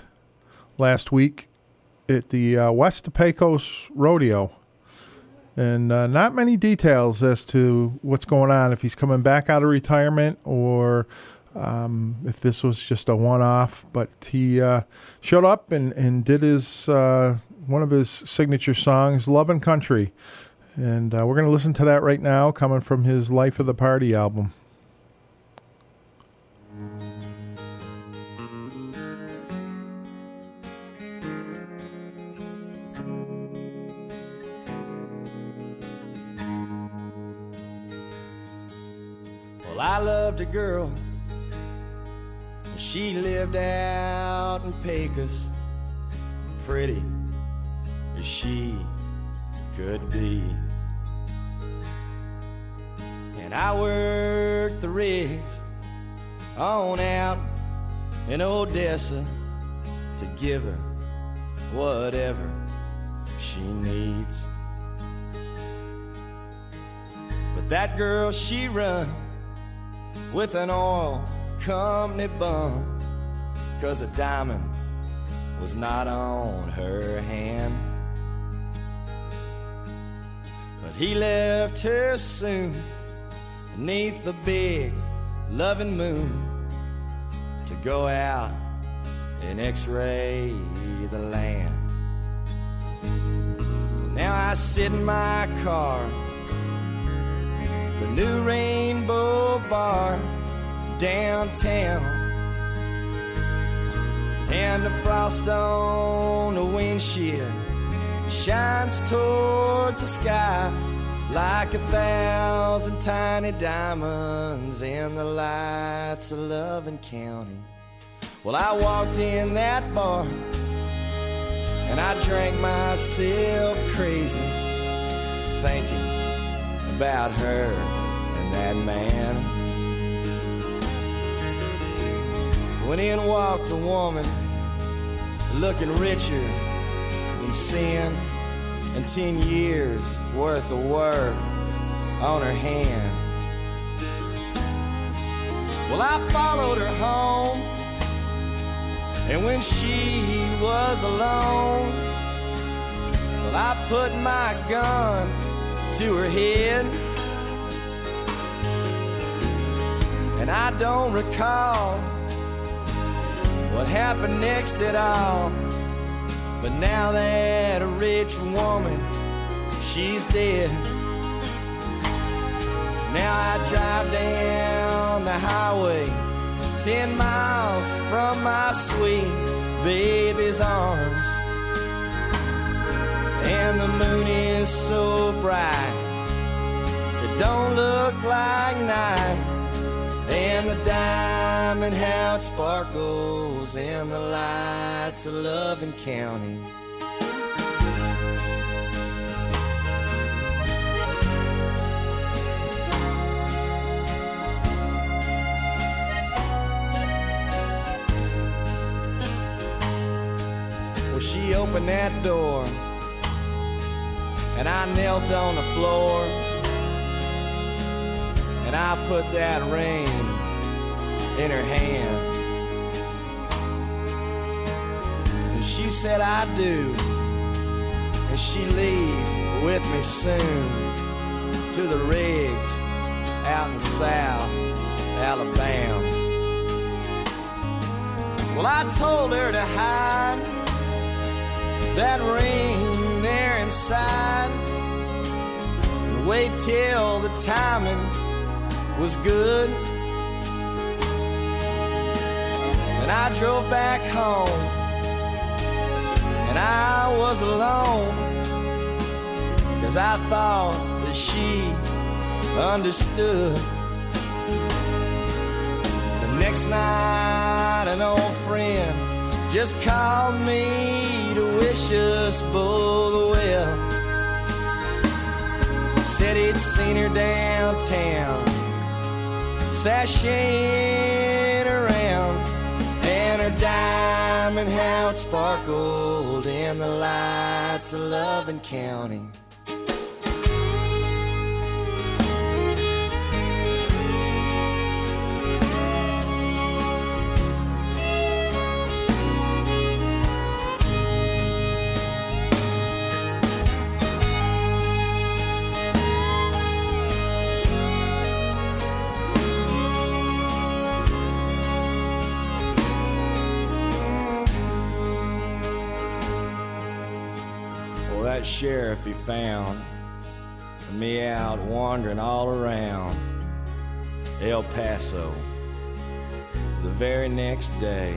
last week at the uh, West Pecos Rodeo. And uh, not many details as to what's going on, if he's coming back out of retirement or um, if this was just a one off. But he uh, showed up and, and did his uh, one of his signature songs, Love and Country. And uh, we're going to listen to that right now, coming from his Life of the Party album. Loved a girl. She lived out in Pecos, pretty as she could be. And I worked the rigs on out in Odessa to give her whatever she needs. But that girl, she run with an oil company bum, cause a diamond was not on her hand. But he left her soon beneath the big loving moon to go out and x-ray the land. Now I sit in my car the new rainbow bar downtown. And the frost on the windshield shines towards the sky like a thousand tiny diamonds in the lights of Loving County. Well, I walked in that bar and I drank myself crazy thinking about her and that man. When in walked a woman looking richer than sin and 10 years worth of work on her hand. Well, I followed her home, and when she was alone, well, I put my gun to her head. And I don't recall what happened next at all. But now that a rich woman, she's dead. Now I drive down the highway, ten miles from my sweet baby's arms. And the moon is so bright, it don't look like night. And the diamond how it sparkles in the lights of Loving County. Well, she opened that door, and I knelt on the floor, and I put that ring in her hand. And she said, I do. And she leave with me soon to the rigs out in South Alabama. Well, I told her to hide that ring and wait till the timing was good. And I drove back home and I was alone cause I thought that she understood. The next night, an old friend just called me to wish us both well. Said he'd seen her downtown, sashaying around, and her diamond how it sparkled in the lights of Loving County. Sheriff he found me out wandering all around El Paso the very next day.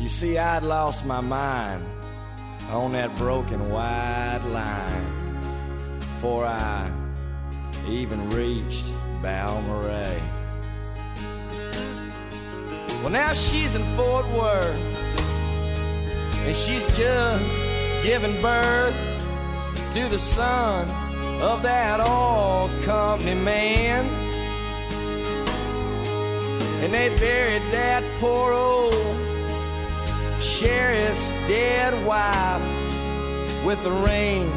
You see, I'd lost my mind on that broken wide line before I even reached Balmorhea. Well, now she's in Fort Worth and she's just giving birth to the son of that oil company man. And they buried that poor old sheriff's dead wife with the ring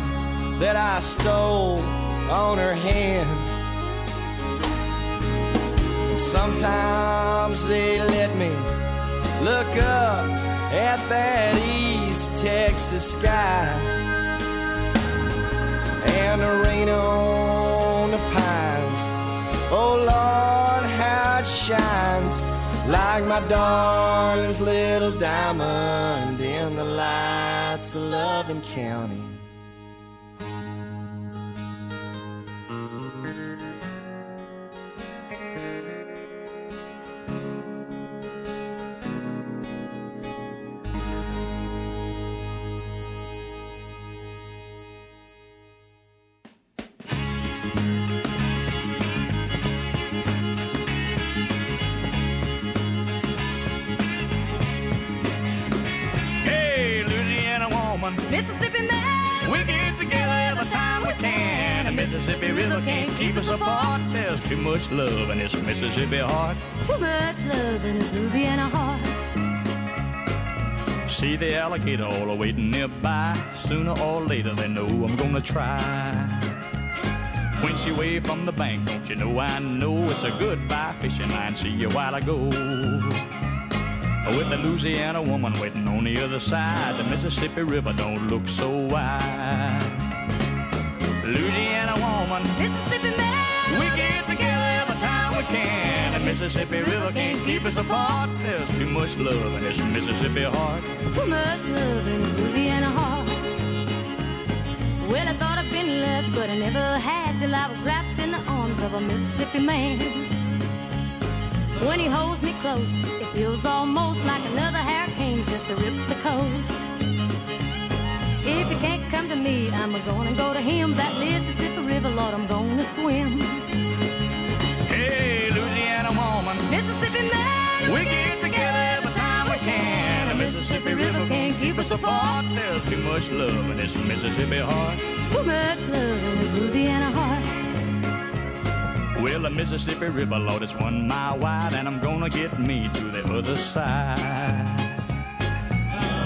that I stole on her hand. And sometimes they let me look up at that East Texas sky and the rain on the pines. Oh Lord, how it shines like my darling's little diamond in the lights of Loving County. Mississippi River can't keep us apart. There's too much love in this Mississippi heart. Too much love in a Louisiana heart. See the alligator all waiting nearby. Sooner or later they know I'm gonna try. When she waved from the bank, don't you know I know it's a goodbye fishing line. See you while I go. With the Louisiana woman waiting on the other side, the Mississippi River don't look so wide. Louisiana woman, Mississippi man. we get together every time we can. The Mississippi River can't keep us apart. There's too much love in this Mississippi heart. Too much love in Louisiana heart. Well, I thought I'd been loved, but I never had till I was wrapped in the arms of a Mississippi man. When he holds me close, it feels almost like another hurricane just to rip the coast. If he can't come to me, I'm a gonna go to him. That Mississippi Lord, I'm gonna swim. Hey, Louisiana woman, Mississippi man, we get together every time we can. The Mississippi River can't keep us apart. There's too much love in this Mississippi heart. Too much love in this Louisiana heart. Well, the Mississippi River, Lord, it's one mile wide, and I'm gonna get me to the other side.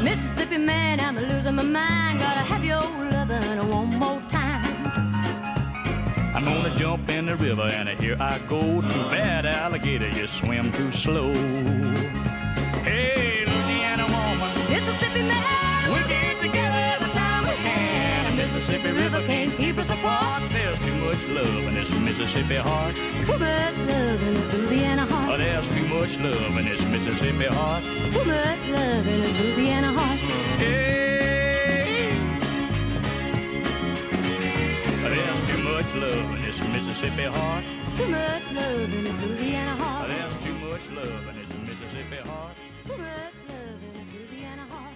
Mississippi man, I'm losing my mind. Gotta have your lovin' one more time. I'm gonna jump in the river, and here I go. Too bad, alligator, you swim too slow. Hey, Louisiana woman, Mississippi man, we get together every time we can. The Mississippi River can't keep us apart. There's too much love in this Mississippi heart. Too much love in this Louisiana heart. Oh, there's too much love in this Mississippi heart. Too much love in this Louisiana heart. Hey. There's too much love in this Mississippi heart. Too much love in this Louisiana heart. There's too much love in this Mississippi heart. Too much love in this Louisiana heart.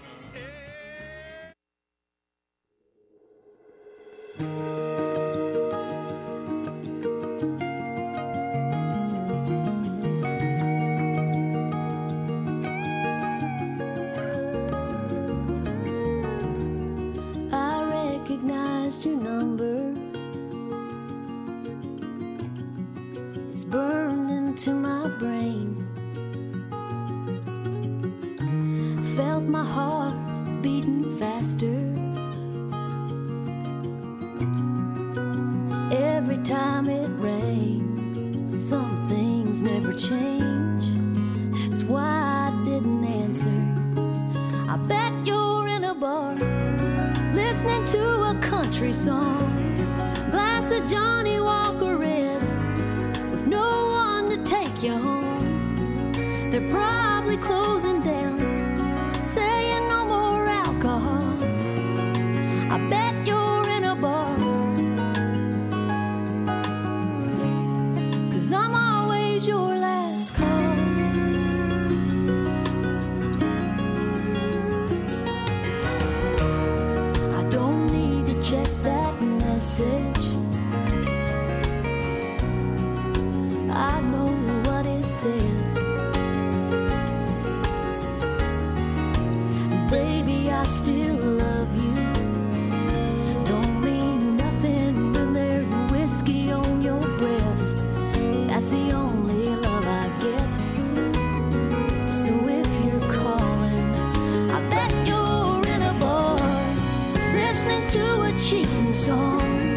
Song.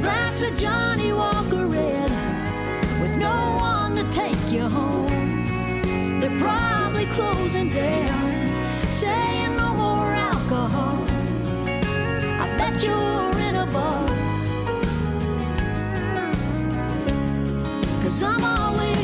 Glass Johnnie Walker Red with no one to take you home. They're probably closing down, saying no more alcohol. I bet you're in a bar. Cause I'm always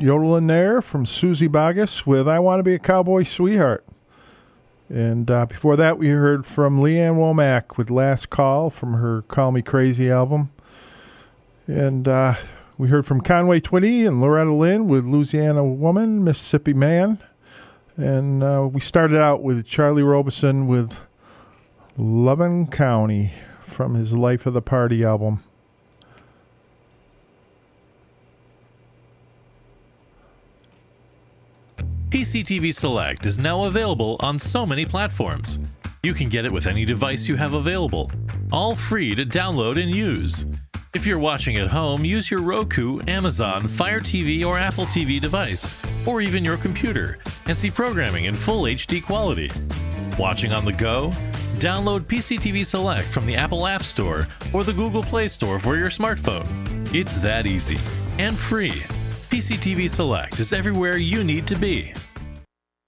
yodeling there from Suzy Bogguss with I Want to Be a Cowboy Sweetheart. And uh, before that, we heard from Lee Ann Womack with Last Call from her Call Me Crazy album. And uh, we heard from Conway Twitty and Loretta Lynn with Louisiana Woman, Mississippi Man. And uh, we started out with Charlie Robison with Lovin' County from his Life of the Party album. PCTV Select is now available on so many platforms. You can get it with any device you have available, all free to download and use. If you're watching at home, use your Roku, Amazon, Fire TV, or Apple TV device, or even your computer, and see programming in full HD quality. Watching on the go? Download PCTV Select from the Apple App Store or the Google Play Store for your smartphone. It's that easy and free. PCTV Select is everywhere you need to be.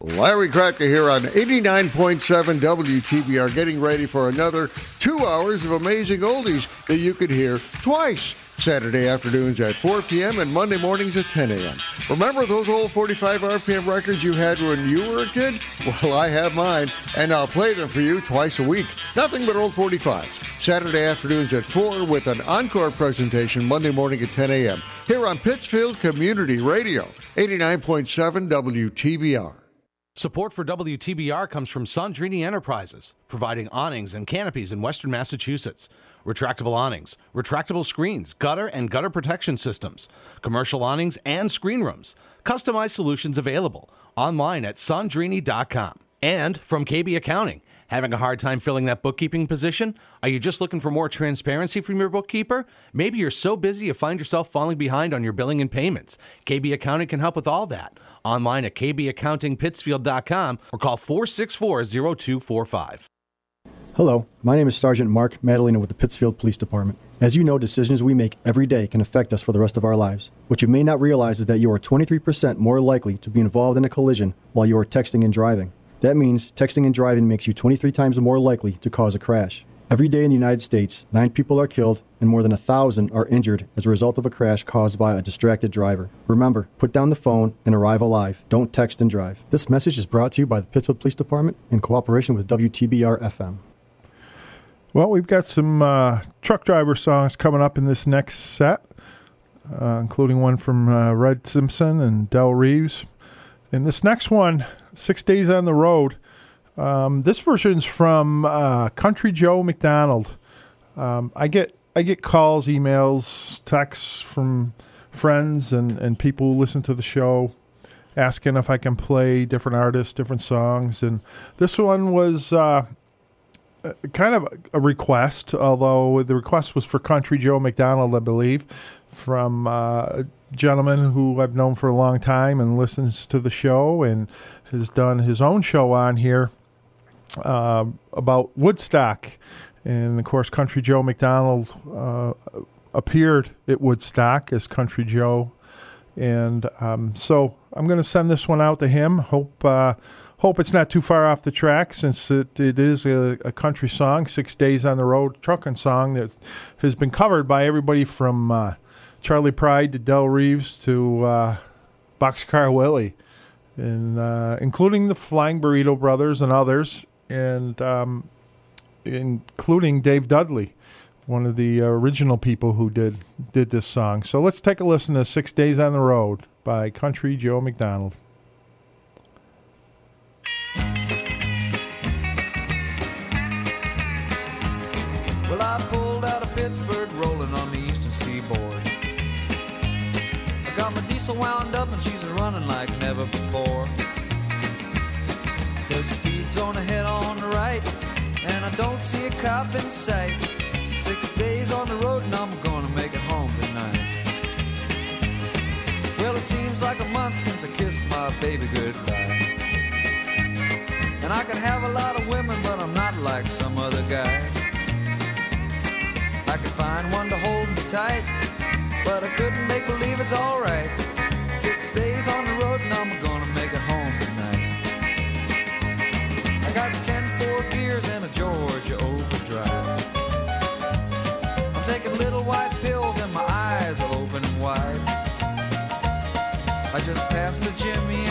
Larry Cracker here on 89.7 WTBR, getting ready for another two hours of amazing oldies that you could hear twice. Saturday afternoons at 4 p.m. and Monday mornings at 10 a.m. Remember those old 45 RPM records you had when you were a kid? Well, I have mine, and I'll play them for you twice a week. Nothing but old 45s. Saturday afternoons at 4 with an encore presentation Monday morning at 10 a.m. Here on Pittsfield Community Radio, 89.7 WTBR. Support for WTBR comes from Sandrini Enterprises, providing awnings and canopies in western Massachusetts. Retractable awnings, retractable screens, gutter and gutter protection systems, commercial awnings and screen rooms. Customized solutions available online at sandrini.com. And from KB Accounting. Having a hard time filling that bookkeeping position? Are you just looking for more transparency from your bookkeeper? Maybe you're so busy you find yourself falling behind on your billing and payments. KB Accounting can help with all that. Online at kbaccountingpittsfield.com or call 464 0245. Hello, my name is Sergeant Mark Madalena with the Pittsfield Police Department. As you know, decisions we make every day can affect us for the rest of our lives. What you may not realize is that you are 23% more likely to be involved in a collision while you are texting and driving. That means texting and driving makes you 23 times more likely to cause a crash. Every day in the United States, nine people are killed and more than a thousand are injured as a result of a crash caused by a distracted driver. Remember, put down the phone and arrive alive. Don't text and drive. This message is brought to you by the Pittsfield Police Department in cooperation with WTBR FM. Well, we've got some uh, truck driver songs coming up in this next set, uh, including one from uh, Red Simpson and Del Reeves. And this next one, Six Days on the Road, um, this version's from uh, Country Joe McDonald. Um, I get I get calls, emails, texts from friends and, and people who listen to the show asking if I can play different artists, different songs. And this one was kind of a request, although the request was for Country Joe McDonald, I believe, from uh, a gentleman who I've known for a long time and listens to the show and has done his own show on here uh, about Woodstock. And of course, Country Joe McDonald uh, appeared at Woodstock as Country Joe. And um, so I'm going to send this one out to him. Hope uh, hope it's not too far off the track since it, it is a, a country song, Six Days on the Road trucking song that has been covered by everybody from uh, Charley Pride to Del Reeves to uh, Boxcar Willie, and uh, including the Flying Burrito Brothers and others, and um, including Dave Dudley, one of the original people who did did this song. So let's take a listen to Six Days on the Road by Country Joe McDonald. Pittsburgh, rolling on the eastern seaboard. I got my diesel wound up and she's running like never before. There's a speed zone ahead on the right, and I don't see a cop in sight. Six days on the road and I'm gonna make it home tonight. Well, it seems like a month since I kissed my baby goodbye. And I could have a lot of women, but I'm not like some other guys. I could find one to hold me tight, but I couldn't make believe it's alright. Six days on the road and I'm gonna make it home tonight. I got ten four gears and a Georgia overdrive. I'm taking little white pills and my eyes are open wide. I just passed the Jimmy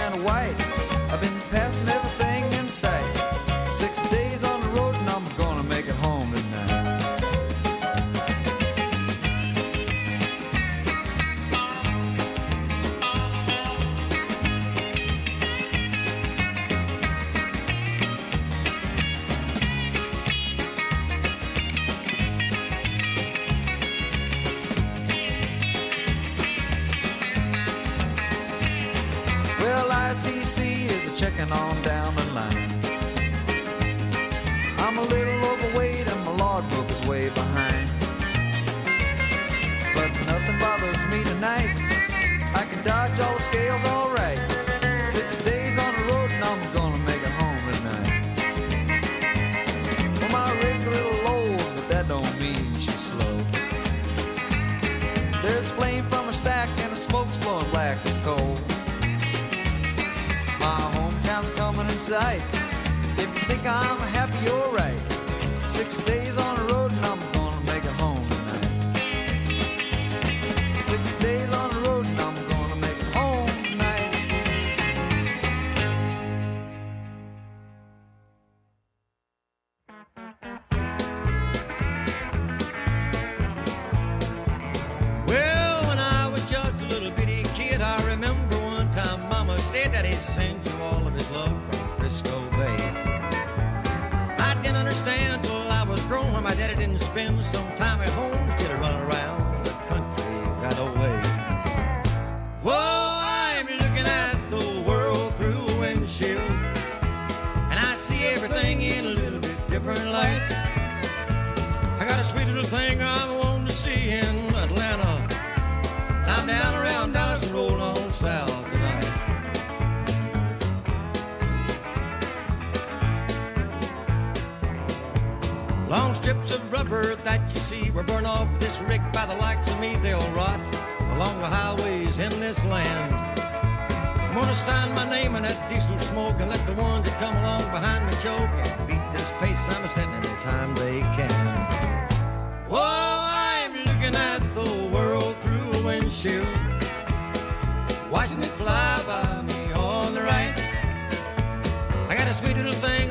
sight. If you think I'm happy, you're right. Six days on the road and I'm strips of rubber that you see were burned off this rig by the likes of me. They'll rot along the highways in this land. I'm gonna sign my name in that diesel smoke and let the ones that come along behind me choke and beat this pace I'm setting anytime they can. Whoa, I'm looking at the world through a windshield, watching it fly by me on the right. I got a sweet little thing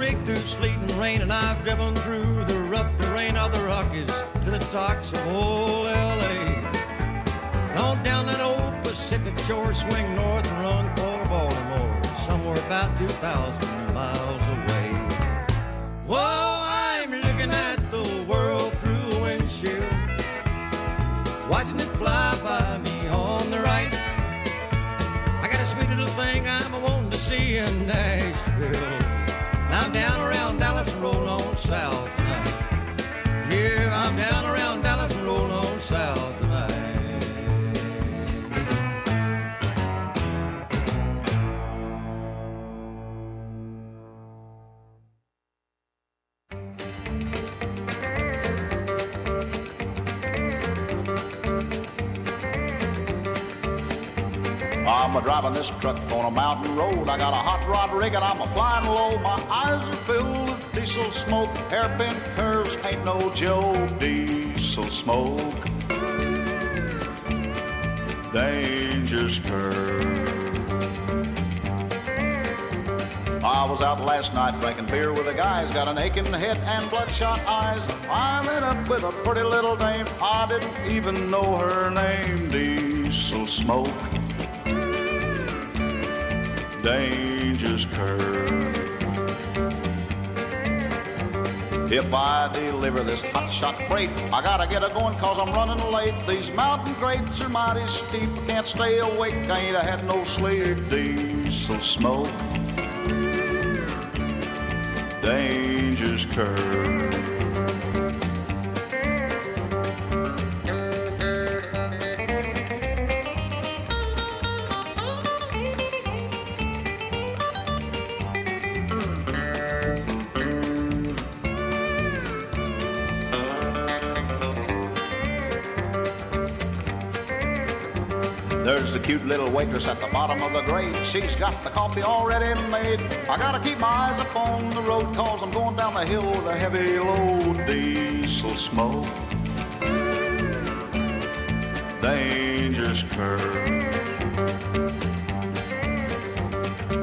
through sleet and rain, and I've driven through the rough terrain of the Rockies to the docks of old L.A. On down that old Pacific shore, swing north and run for Baltimore, somewhere about 2,000 miles away. Whoa, I'm looking at the world through a windshield, watching it fly by me on the right. I got a sweet little thing I'm a wanting to see, and I down around Dallas, roll on south. Driving this truck on a mountain road. I got a hot rod rig and I'm a flying low. My eyes are filled with diesel smoke. Hairpin curves ain't no joke. Diesel smoke. Dangerous curve. I was out last night drinking beer with a guy. He's got an aching head and bloodshot eyes. I met up with a pretty little dame. I didn't even know her name. Diesel smoke dangerous curve. If I deliver this hot shot freight, I gotta get it going cause I'm running late. These mountain grades are mighty steep, can't stay awake, I ain't had no sleep. Diesel smoke, dangerous curve. Cute little waitress at the bottom of the grade. She's got the coffee already made. I gotta keep my eyes up on the road cause I'm going down the hill with a heavy load. Diesel smoke. Dangerous curve.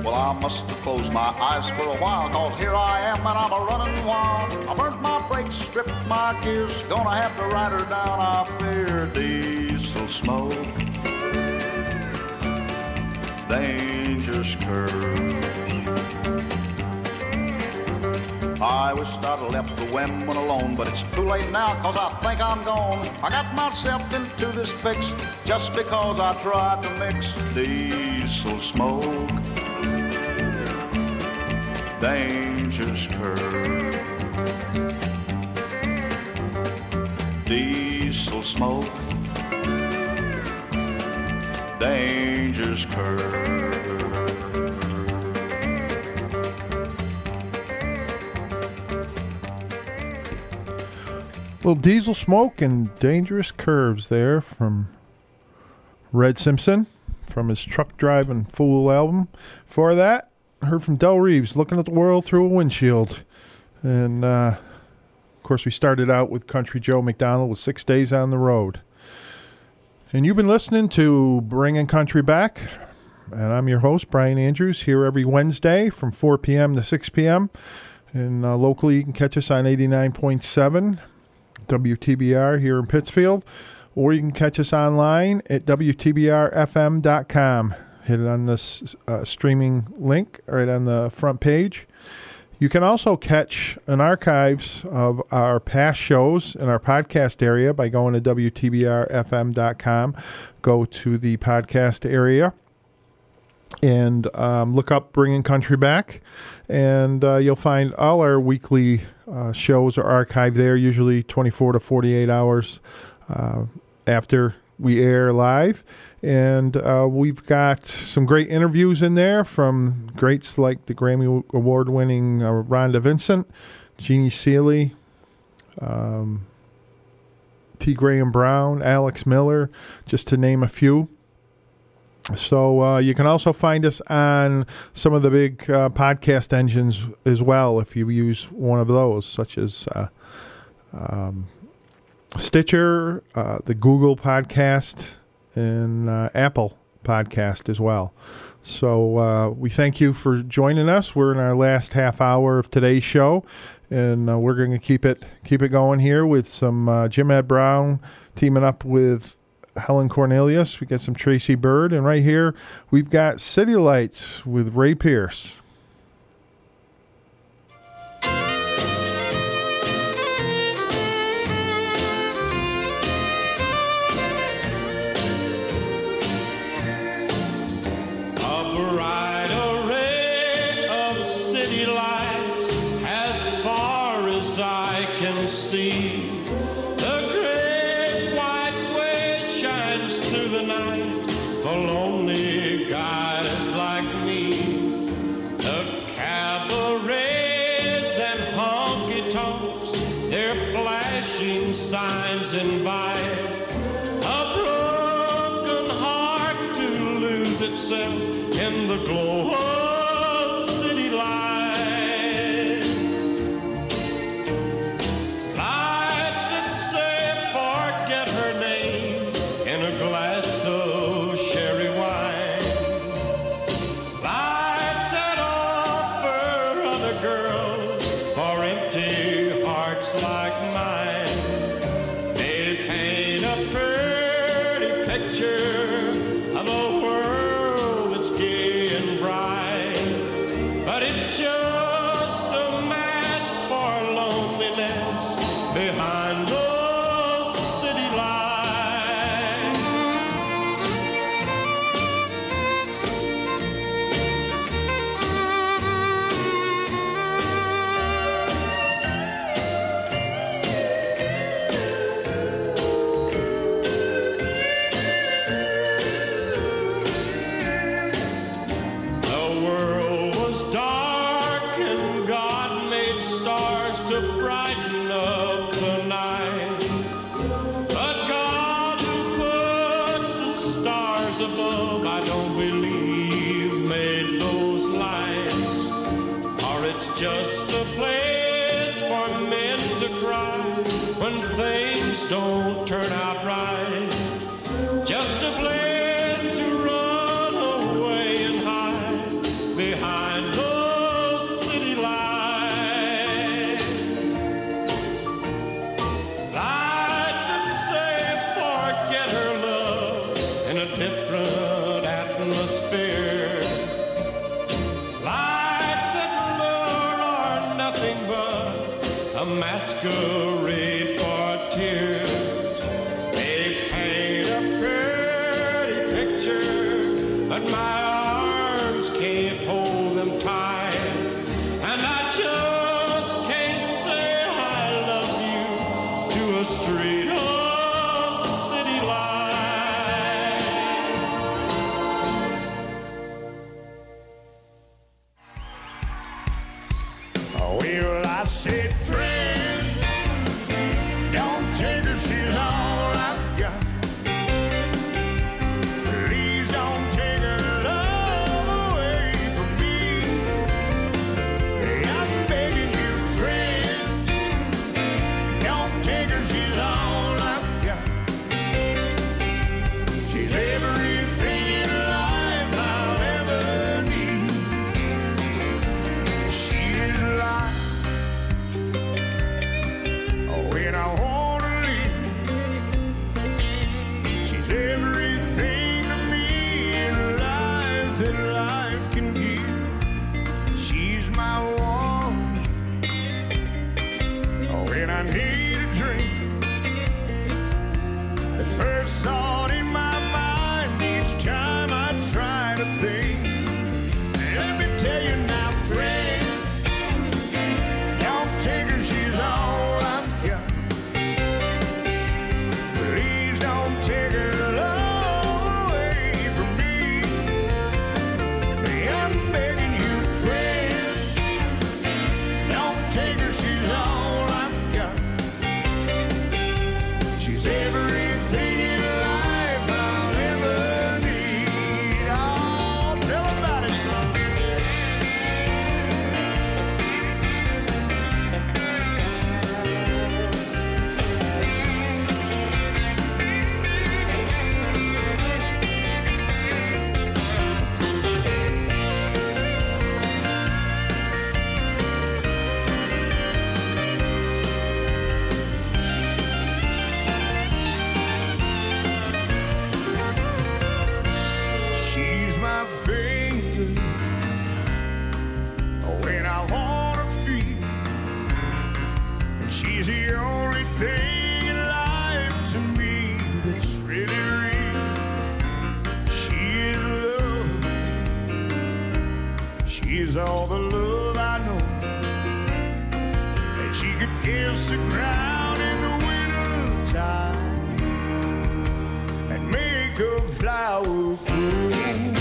Well, I must have closed my eyes for a while, cause here I am and I'm a running wild. I burnt my brakes, stripped my gears, gonna have to ride her down, I fear. Diesel smoke dangerous curve. I wish I'd left the women alone, but it's too late now, cause I think I'm gone. I got myself into this fix just because I tried to mix diesel smoke. Dangerous curve. Diesel smoke dangerous curve. Little diesel smoke and dangerous curves there from Red Simpson from his Truck Driving Fool album. For that, heard from Del Reeves, looking at the world through a windshield. And uh, of course, we started out with Country Joe McDonald with Six Days on the Road. And you've been listening to Bringing Country Back. And I'm your host, Brian Andrews, here every Wednesday from 4 p.m. to 6 p.m. And uh, locally, you can catch us on 89.7 WTBR here in Pittsfield, or you can catch us online at WTBRFM.com. Hit it on this uh, streaming link right on the front page. You can also catch an archives of our past shows in our podcast area by going to WTBRFM.com. Go to the podcast area and um, look up Bringing Country Back, and uh, you'll find all our weekly uh, shows are archived there, usually 24 to 48 hours uh, after we air live. And uh, we've got some great interviews in there from greats like the Grammy Award winning uh, Rhonda Vincent, Jeannie Seeley, um, T. Graham Brown, Alex Miller, just to name a few. So uh, you can also find us on some of the big uh, podcast engines as well if you use one of those, such as uh, um, Stitcher, uh, the Google Podcast, and uh, Apple Podcast as well. So uh, we thank you for joining us. We're in our last half hour of today's show, and uh, we're going to keep it keep it going here with some uh, Jim Ed Brown teaming up with Helen Cornelius. We got some Tracy Bird, and right here we've got City Lights with Ray Pierce. She could kiss the ground in the winter time and make a flower grow.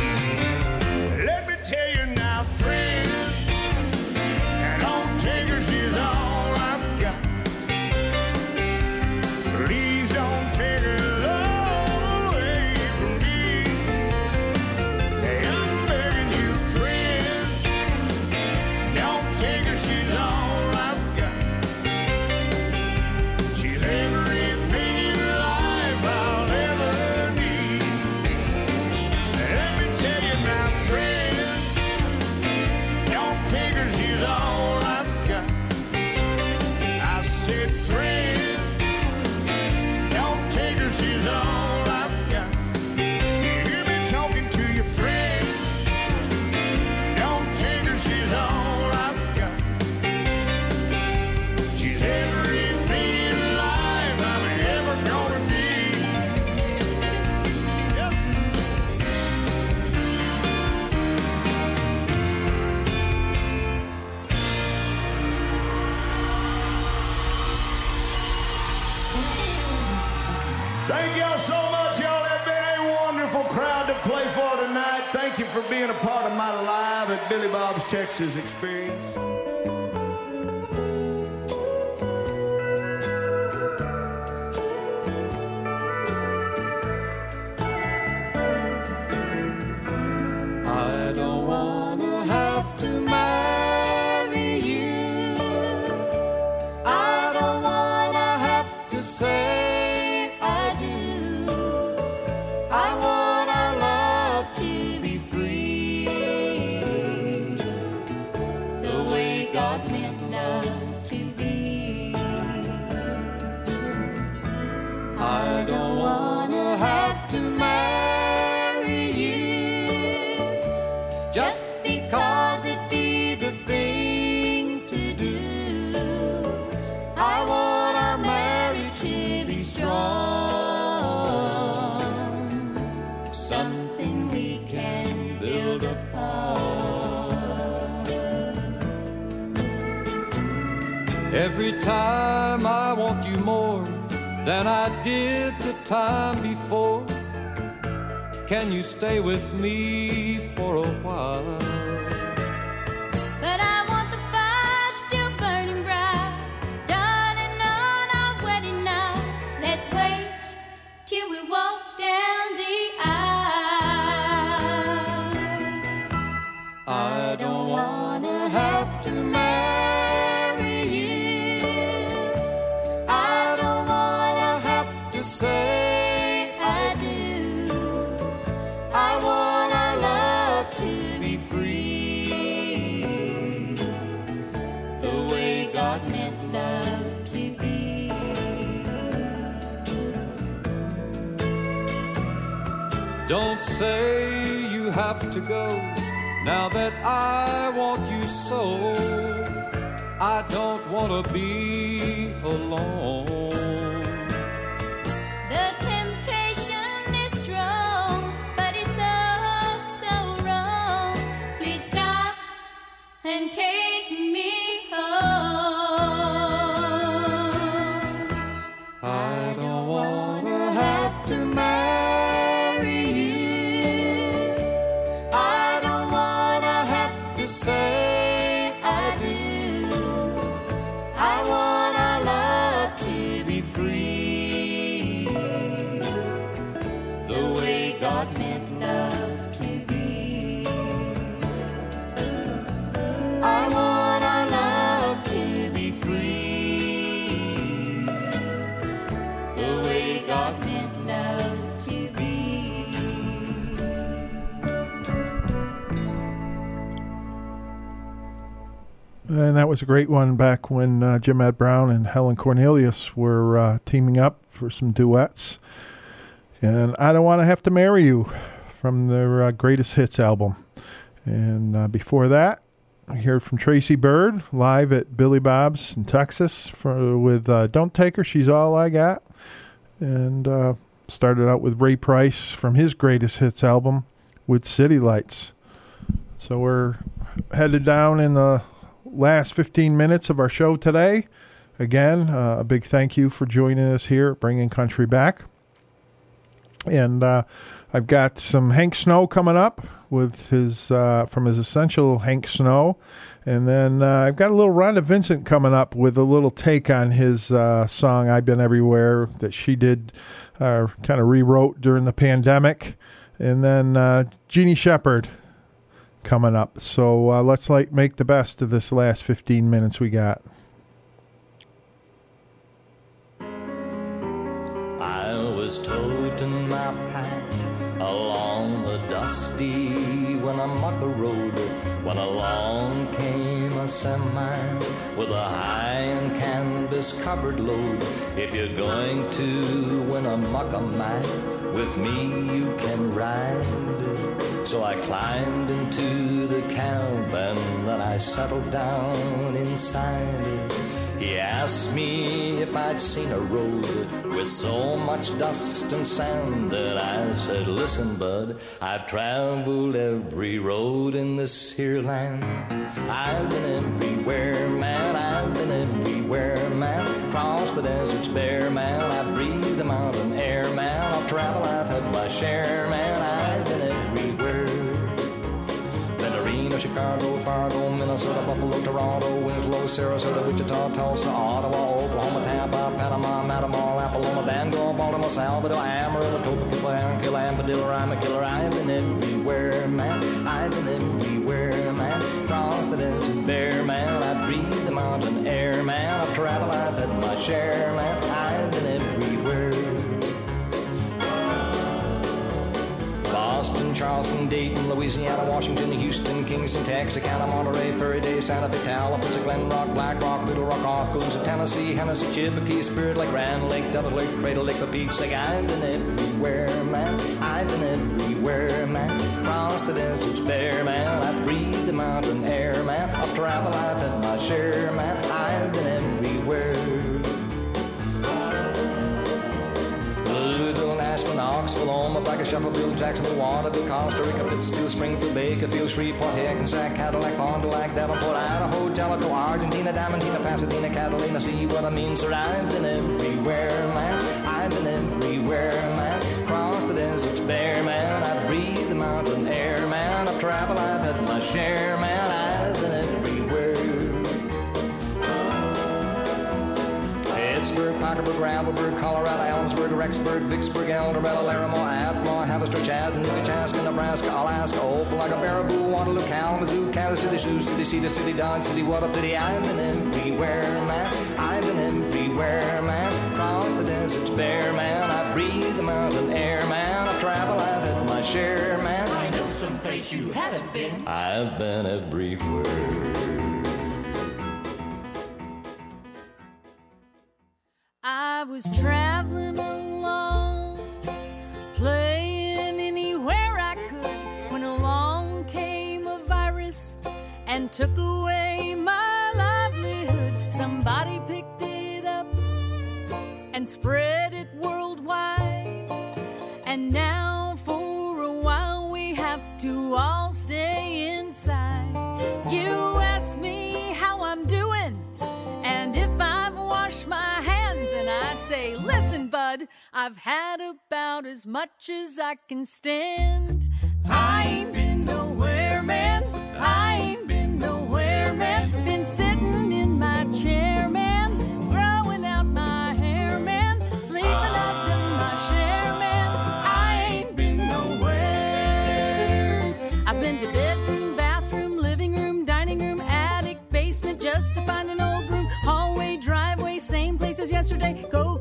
Play for tonight. Thank you for being a part of my live at Billy Bob's Texas experience. Than I did the time before. Can you stay with me for a while? Say you have to go now that I want you so. I don't want to be alone. The temptation is strong, but it's oh so wrong. Please stop and take And that was a great one back when uh, Jim Ed Brown and Helen Cornelius were uh, teaming up for some duets. And I Don't Want to Have to Marry You from their uh, Greatest Hits album. And uh, before that, I heard from Tracy Bird live at Billy Bob's in Texas for, with uh, Don't Take Her, She's All I Got. And uh, started out with Ray Price from his Greatest Hits album with City Lights. So we're headed down in the last 15 minutes of our show today. again, uh, a big thank you for joining us here at Bringing Country Back. And uh, I've got some Hank Snow coming up with his uh, from his essential Hank Snow, and then uh, I've got a little Rhonda Vincent coming up with a little take on his uh, song "I've Been Everywhere" that she did, uh, kind of rewrote during the pandemic, and then uh, Jeannie Shepard coming up. So uh, let's like make the best of this last 15 minutes we got. I was toting my pack along the dusty Winnemucca Road when along came a semi with a high and canvas covered load. If you're going to Winnemucca, man, with me you can ride. So I climbed into the cab and then I settled down inside. He asked me if I'd seen a road with so much dust and sand, and I said, Listen, bud, I've traveled every road in this here land. I've been everywhere, man, I've been everywhere, man. Crossed the deserts bare, man, I breathe the mountain air, man. I've traveled, I've had my share, man, I've Been Chicago, Fargo, Minnesota, Buffalo, Toronto, Winslow, Sarasota, Wichita, Tulsa, Ottawa, Oklahoma, Tampa, Panama, Matamor, Apollonia, Bangor, Baltimore, Salvador, Amarillo, Topeka, Anquil, Amadillo, I'm a killer. I've been everywhere, man. I've been everywhere, man. Cross the desert bare, man. I breathe the mountain air, man. I've traveled, I've had my share, man. I've Boston, Charleston, Dayton, Louisiana, Washington, Houston, Kingston, Texarkana, Monterey, Day, Santa Fe, Tallapoosa, Glen Rock, Black Rock, Little Rock, Oskaloosa, Tennessee, Hennessy, Chippewa, Spirit Lake, Grand Lake, Double Lake, Cradle Lake, the Peaks Lake. I've been everywhere, man. I've been everywhere, man. Cross the deserts bare, man. I breathe the mountain air, man. I've traveled, I've had my share, man. I've been everywhere. Nashville, Knoxville, Omaha, Shuffleville, Jacksonville, Waterville, Costa Rica, Pittsfield, Springfield, Bakerfield, Shreveport, Hackensack, Cadillac, Fond du Lac, Davenport, Idaho, Jellicoe, Argentina, Diamantina, Pasadena, Catalina. See what I mean, sir? I've been everywhere, man. I've been everywhere, man. Cross the deserts bare, man. I breathe the mountain air, man. I've traveled, I've had my share, man. I've been everywhere. Pittsburgh, Parkersburg, Gravelburg, Colorado, Ellensburg, Rexburg, Vicksburg, El Dorado, Larimore, Atmore, Haverstraw, Chattanooga, Chaska, Nebraska, Alaska, Opelika, Baraboo, Waterloo, Kalamazoo, Kansas City, Sioux City, Cedar City, Dodge City, what up City. I've been everywhere, man. I've been everywhere, man. Cross the deserts bare, man. I breathe the mountain air, man. I've traveled, I've had my share, man. I know someplace you haven't been. I've been everywhere. Was traveling along, playing anywhere I could, when along came a virus and took away my livelihood. Somebody picked it up and spread it worldwide. And now, I've had about as much as I can stand. I ain't been nowhere, man. I ain't been nowhere, man. Been sitting in my chair, man. Growing out my hair, man. Sleeping up in my share, man. I ain't been nowhere. I've been to bedroom, bathroom, living room, dining room, attic, basement, just to find an old room. Hallway, driveway, same place as yesterday. Go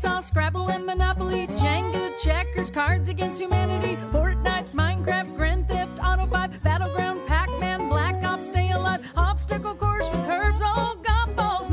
Jigsaw, Scrabble, and Monopoly, Jenga, checkers, Cards Against Humanity, Fortnite, Minecraft, Grand Theft Auto 5, Battleground, Pac-Man, Black Ops, Stay Alive, Obstacle Course with Herbs, all golf balls,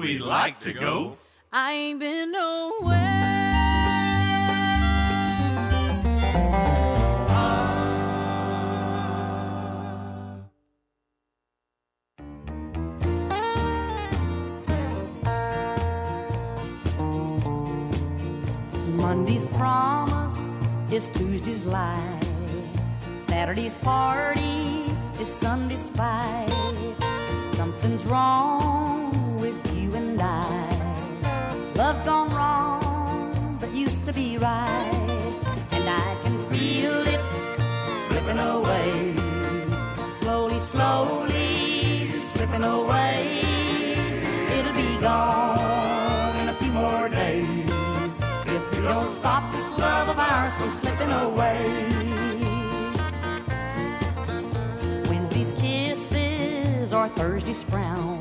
we'd like to go. I ain't been nowhere. Monday's promise is Tuesday's lie. Saturday's party is Sunday's fight. Something's wrong right. And I can feel it slipping away. Slowly, slowly slipping away. It'll be gone in a few more days if we don't stop this love of ours from slipping away. Wednesday's kisses or Thursday's frowns.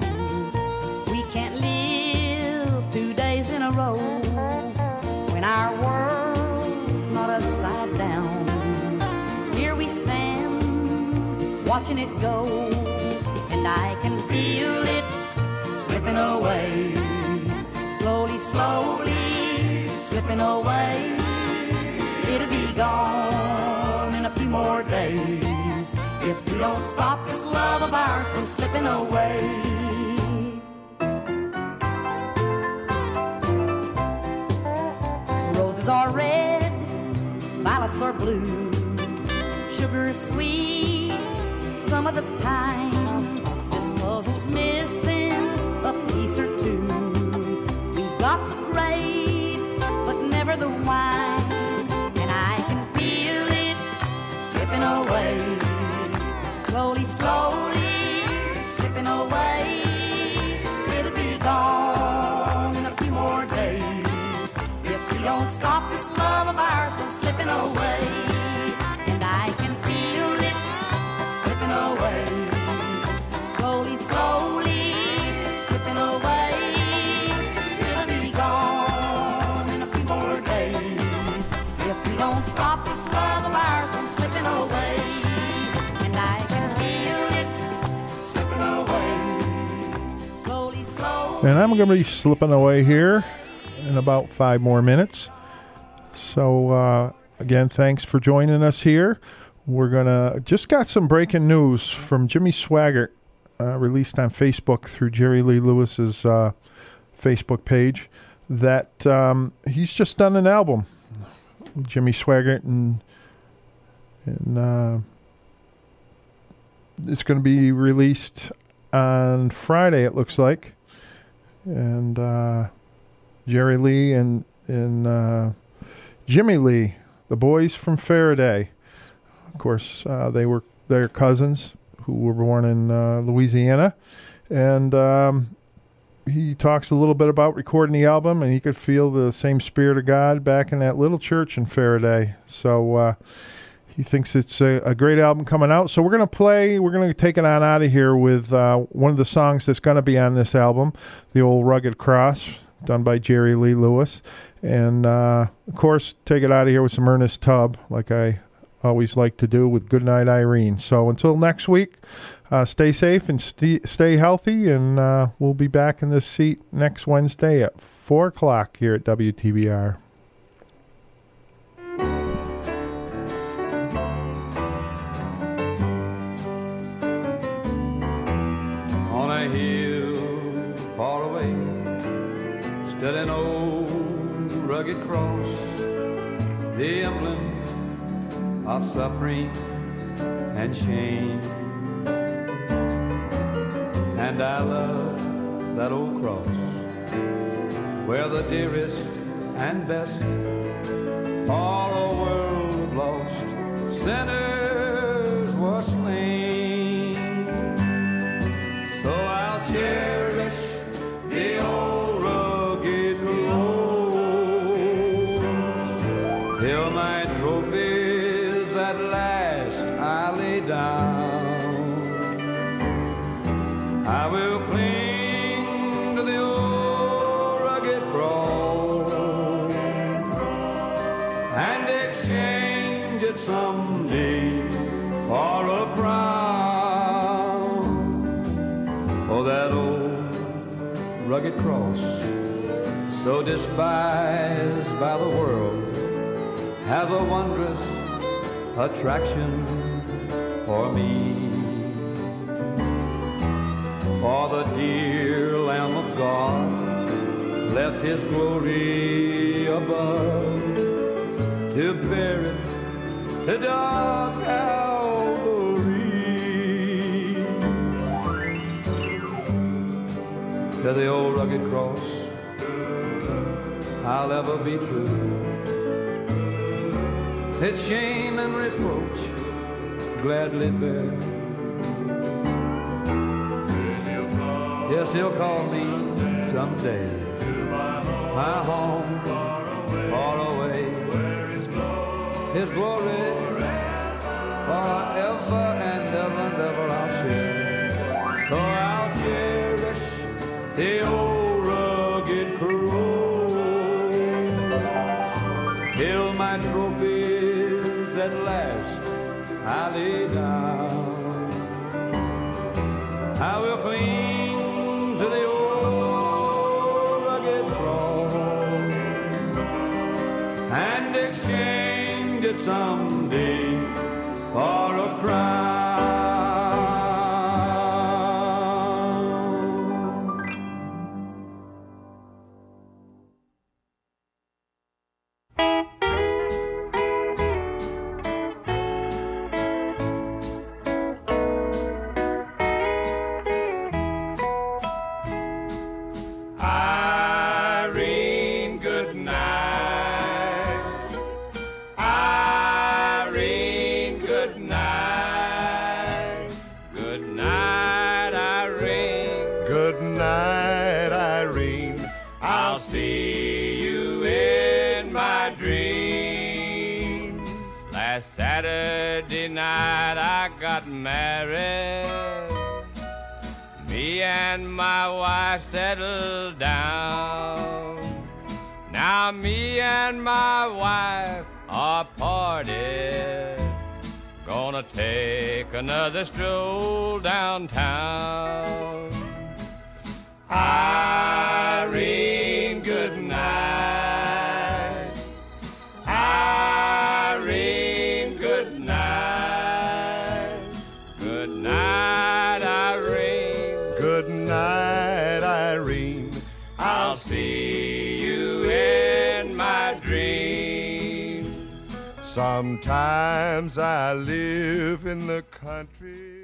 Watching it go, and I can feel it slipping away. Slowly, slowly slipping away. It'll be gone in a few more days if we don't stop this love of ours from slipping away. Roses are red, violets are blue, some of the time. And I'm going to be slipping away here in about five more minutes. So, uh, again, thanks for joining us here. We're going to just got some breaking news from Jimmy Swaggart, uh, released on Facebook through Jerry Lee Lewis's uh, Facebook page, that um, he's just done an album. Jimmy Swaggart and and uh, it's going to be released on Friday. It looks like, and uh, Jerry Lee and and uh, Jimmy Lee, the boys from Faraday. Of course, uh, they were their cousins who were born in uh, Louisiana, and um, he talks a little bit about recording the album, and he could feel the same spirit of God back in that little church in Faraday. So. He thinks it's a, a great album coming out. So we're going to play, we're going to take it on out of here with uh, one of the songs that's going to be on this album, The Old Rugged Cross, done by Jerry Lee Lewis. And uh, of course, take it out of here with some Ernest Tubb, like I always like to do with Goodnight Irene. So until next week, uh, stay safe and st- stay healthy. And uh, we'll be back in this seat next Wednesday at 4 o'clock here at WTBR. A hill far away stood an old rugged cross, the emblem of suffering and shame. And I love that old cross where the dearest and best for a world of lost sinners so despised by the world, has a wondrous attraction for me. For the dear Lamb of God left his glory above to bear it to dark Calvary. To the old rugged cross, I'll ever be true. Its shame and reproach gladly bear. Yes, he'll call me someday. to My home, far away. His glory, forever another stroll downtown. Irene, good night. Irene, good night. Good night, Irene. Good night, Irene. I'll see you in my dreams. Sometimes I live in the country.